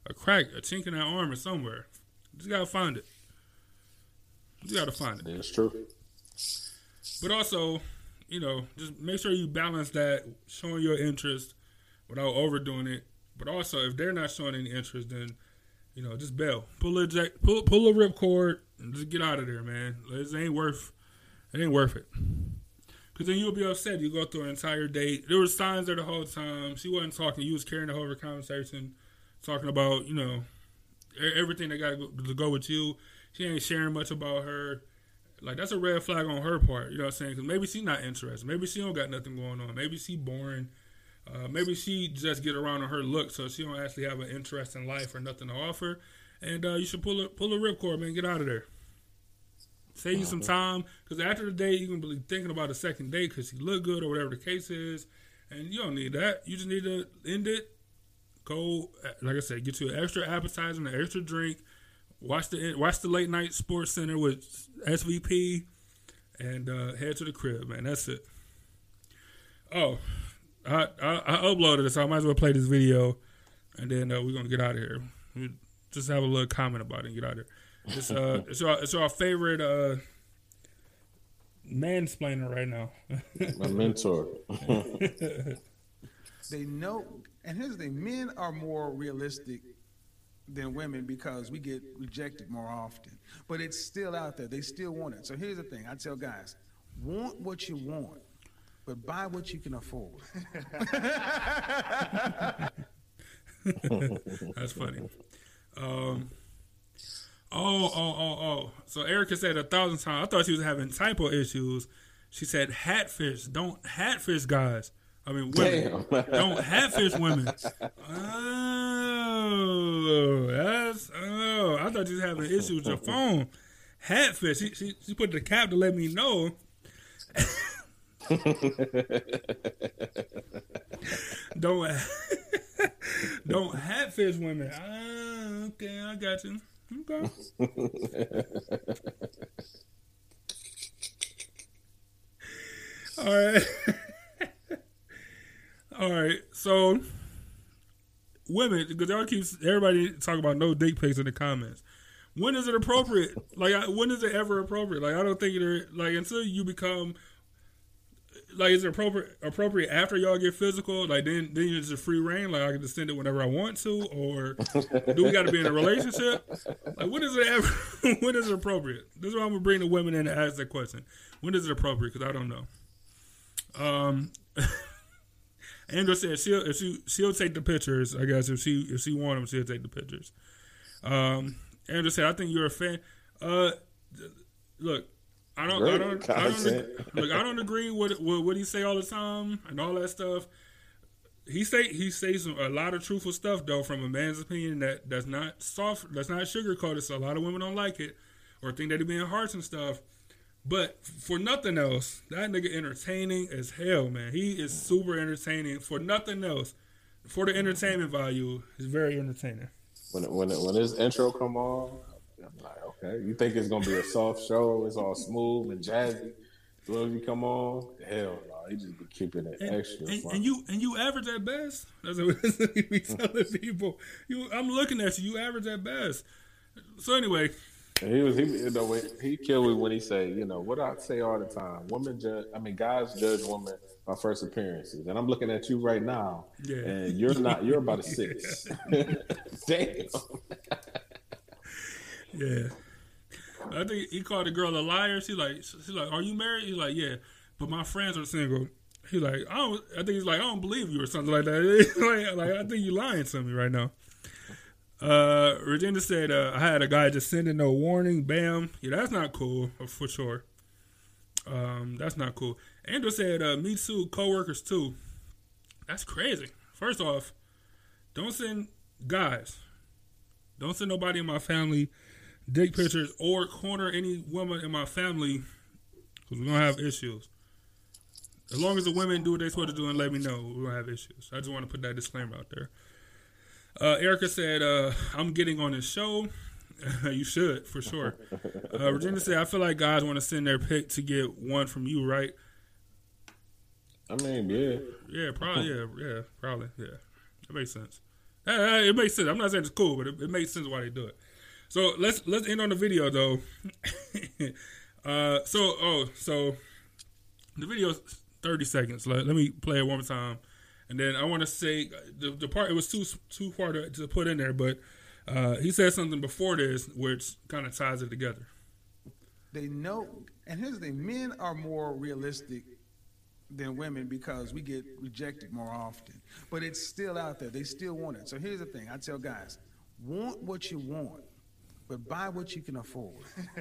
a crack, a chink in that armor somewhere. You just gotta find it. You gotta find it. That's true. But also, you know, just make sure you balance that showing your interest without overdoing it. But also, if they're not showing any interest, then you know, just bail, pull a jack, pull pull a ripcord, and just get out of there, man. It ain't worth, it ain't worth it. Cause then you'll be upset. You go through an entire date. There were signs there the whole time. She wasn't talking. You was carrying the whole conversation. talking about you know everything that got to go with you. She ain't sharing much about her. Like that's a red flag on her part. You know what I'm saying? Because maybe she's not interested. Maybe she don't got nothing going on. Maybe she boring. Uh, maybe she just get around on her look, so she don't actually have an interest in life or nothing to offer. And uh, you should pull a pull a ripcord, man. Get out of there. Save you some time because after the day, you're gonna be thinking about the second day because you look good or whatever the case is, and you don't need that. You just need to end it. Go, like I said, get you an extra appetizer, an extra drink. Watch the watch the late night SportsCenter with SVP, and uh, head to the crib, man. That's it. Oh, I, I, I uploaded it, so I might as well play this video, and then uh, we're gonna get out of here. We just have a little comment about it and get out of here. It's uh, it's our it's our favorite uh, mansplainer right now. My mentor. they know, and here's the thing: men are more realistic than women because we get rejected more often. But it's still out there. They still want it. So here's the thing: I tell guys, want what you want but buy what you can afford. That's funny. Um, oh, oh, oh, oh. So Erica said a thousand times. I thought she was having typo issues. She said hatfish. Don't hatfish guys. I mean women. Don't hatfish women. Oh, that's oh. I thought you was having issues with your phone. Hatfish. She, she, she put the cap to let me know. Don't don't hatfish women. Ah, okay, I got you. Okay. All right. All right. So women, because y'all keep everybody talking about no dick pics in the comments. When is it appropriate? like, when is it ever appropriate? Like, I don't think it like until you become like is it appropriate appropriate after y'all get physical? Like then then it's just free rein. Like I can just send it whenever I want to, or do we got to be in a relationship? Like when is it ever? when is it appropriate? This is why I'm gonna bring the women in to ask that question. When is it appropriate? Because I don't know. Um, Andrew said she'll if she she'll take the pictures. I guess if she if she want them, she'll take the pictures. Um, Andrew said, I think you're a fan. Uh, look, I don't, I don't, I don't, look, I don't agree with, with what he say all the time and all that stuff. He say he says a lot of truthful stuff though, from a man's opinion that that's not soft, that's not sugarcoated. So a lot of women don't like it or think that he being harsh and stuff. But for nothing else, that nigga entertaining as hell, man. He is super entertaining. For nothing else, for the entertainment value, he's very entertaining. When when when his intro come on, I'm like, okay, you think it's gonna be a soft show? It's all smooth and jazzy. When you come on, hell no, he just be keeping it and, extra. And, and, you and you average at best. That's what we telling people. You, I'm looking at you. You average at best. So anyway, and he was he you know he killed me when he said you know what I say all the time. Women judge. I mean, guys judge women by first appearances, and I'm looking at you right now, yeah. and you're not. You're about a six. Damn. Yeah. I think he called the girl a liar. She like she's like, Are you married? He's like, Yeah. But my friends are single. He's like, I don't I think he's like, I don't believe you or something like that. like, like I think you're lying to me right now. Uh Regina said, uh, I had a guy just sending no warning, bam. Yeah, that's not cool uh, for sure. Um, that's not cool. Andrew said, uh, me too, coworkers too. That's crazy. First off, don't send guys. Don't send nobody in my family dick pictures or corner any woman in my family because we're gonna have issues. As long as the women do what they're supposed to do and let me know, we're gonna have issues. I just want to put that disclaimer out there. Uh, Erica said, uh, "I'm getting on this show. you should for sure." Uh, Regina said, "I feel like guys want to send their pick to get one from you, right?" I mean, yeah, yeah, probably, yeah, yeah, probably, yeah. That makes sense. it makes sense. I'm not saying it's cool, but it, it makes sense why they do it. So let's let's end on the video though. uh, so oh, so the video's thirty seconds. Let, let me play it one more time, and then I want to say the, the part it was too too far to, to put in there, but uh, he said something before this which kind of ties it together. They know, and here's the thing: men are more realistic than women because we get rejected more often. But it's still out there. They still want it. So here's the thing I tell guys want what you want, but buy what you can afford.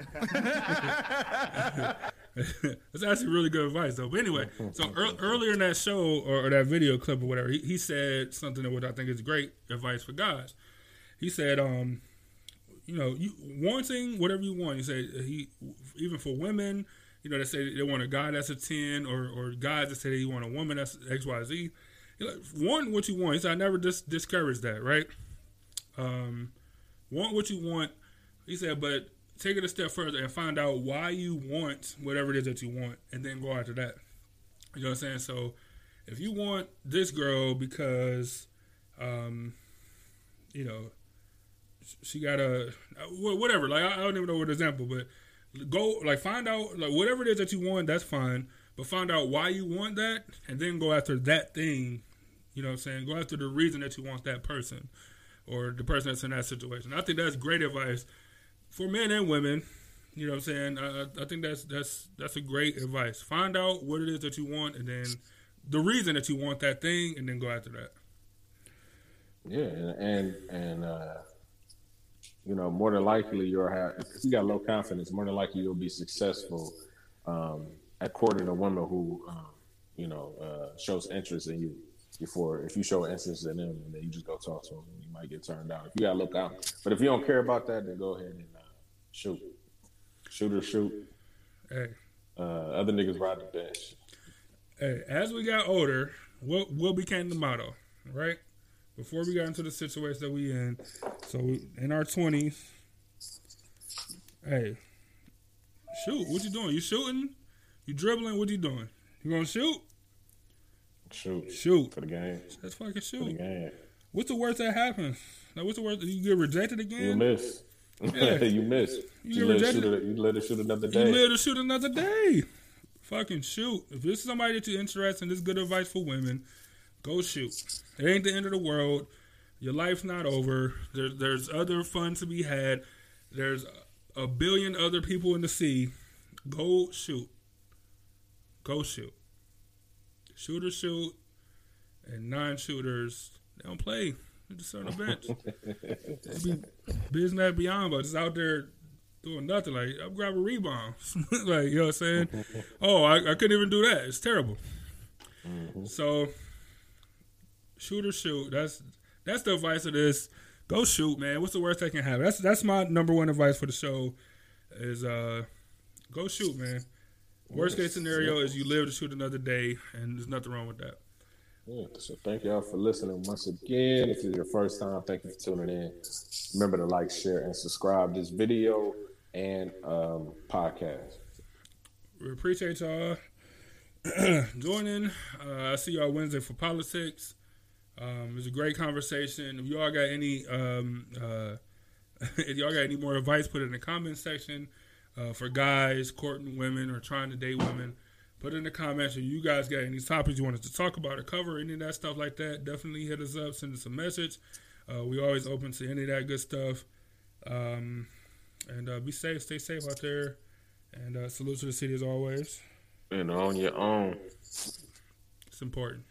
That's actually really good advice, though. But anyway, so ear- earlier in that show or, or that video clip or whatever, he, he said something that what I think is great advice for guys. He said, um, you know, you wanting whatever you want. He said he even for women, you know, they say they want a guy that's a ten, or or guys that say they want a woman that's X Y Z. Like, want what you want. He said I never dis- discourage that, right? Um, want what you want. He said, but take it a step further and find out why you want whatever it is that you want, and then go after that. You know what I'm saying? So, if you want this girl because, um, you know, she got a whatever. Like I, don't even know what example, but go like find out like whatever it is that you want. That's fine, but find out why you want that, and then go after that thing. You know what I'm saying? Go after the reason that you want that person or the person that's in that situation. I think that's great advice for men and women. You know what I'm saying? I, I think that's that's that's a great advice. Find out what it is that you want, and then the reason that you want that thing, and then go after that. Yeah, and and, and uh, you know, more than likely you'll have if you got low confidence, more than likely you'll be successful um, at courting a woman who um, you know uh, shows interest in you. Before, if you show interest in them, and then you just go talk to them, you might get turned down. If you got low confidence, but if you don't care about that, then go ahead and uh, shoot, shoot or shoot. Hey, uh, other niggas ride the bench. Hey, as we got older, what what became the motto, right? before we got into the situation that we in, so we, in our twenties, hey, shoot, what you doing? You shooting? You dribbling? What you doing? You gonna shoot? Shoot. Shoot. For the game. That's fucking shoot. For the game. What's the worst that happens? Like, what's the worst? You get rejected again? You miss. Yeah. you miss. You, you, let shoot, you let it shoot another day. You let it shoot another day. Fucking shoot. If this is somebody that you're interested in, this good advice for women Go shoot. It ain't the end of the world. Your life's not over. There's there's other fun to be had. There's a billion other people in the sea. Go shoot. Go shoot. Shooters shoot, and non-shooters they don't play. Just on the bench. be business beyond, but just out there doing nothing. Like I'm grabbing rebounds. like you know what I'm saying? oh, I, I couldn't even do that. It's terrible. Mm-hmm. So shoot or shoot. That's that's the advice of this. Go shoot, man. What's the worst that can happen? That's that's my number one advice for the show. Is uh, go shoot, man. Worst case scenario is you live to shoot another day, and there's nothing wrong with that. Yeah, so thank y'all for listening once again. If it's your first time, thank you for tuning in. Remember to like, share, and subscribe this video and um, podcast. We appreciate y'all joining. Uh, I see y'all Wednesday for politics. Um, it was a great conversation. If y'all got any, um, uh, if y'all got any more advice, put it in the comments section. Uh, for guys courting women or trying to date women, put in the comments. If you guys got any topics you want us to talk about or cover, any of that stuff like that, definitely hit us up. Send us a message. Uh, we always open to any of that good stuff. Um, and uh, be safe, stay safe out there, and uh, salute to the city as always. And on your own. It's important.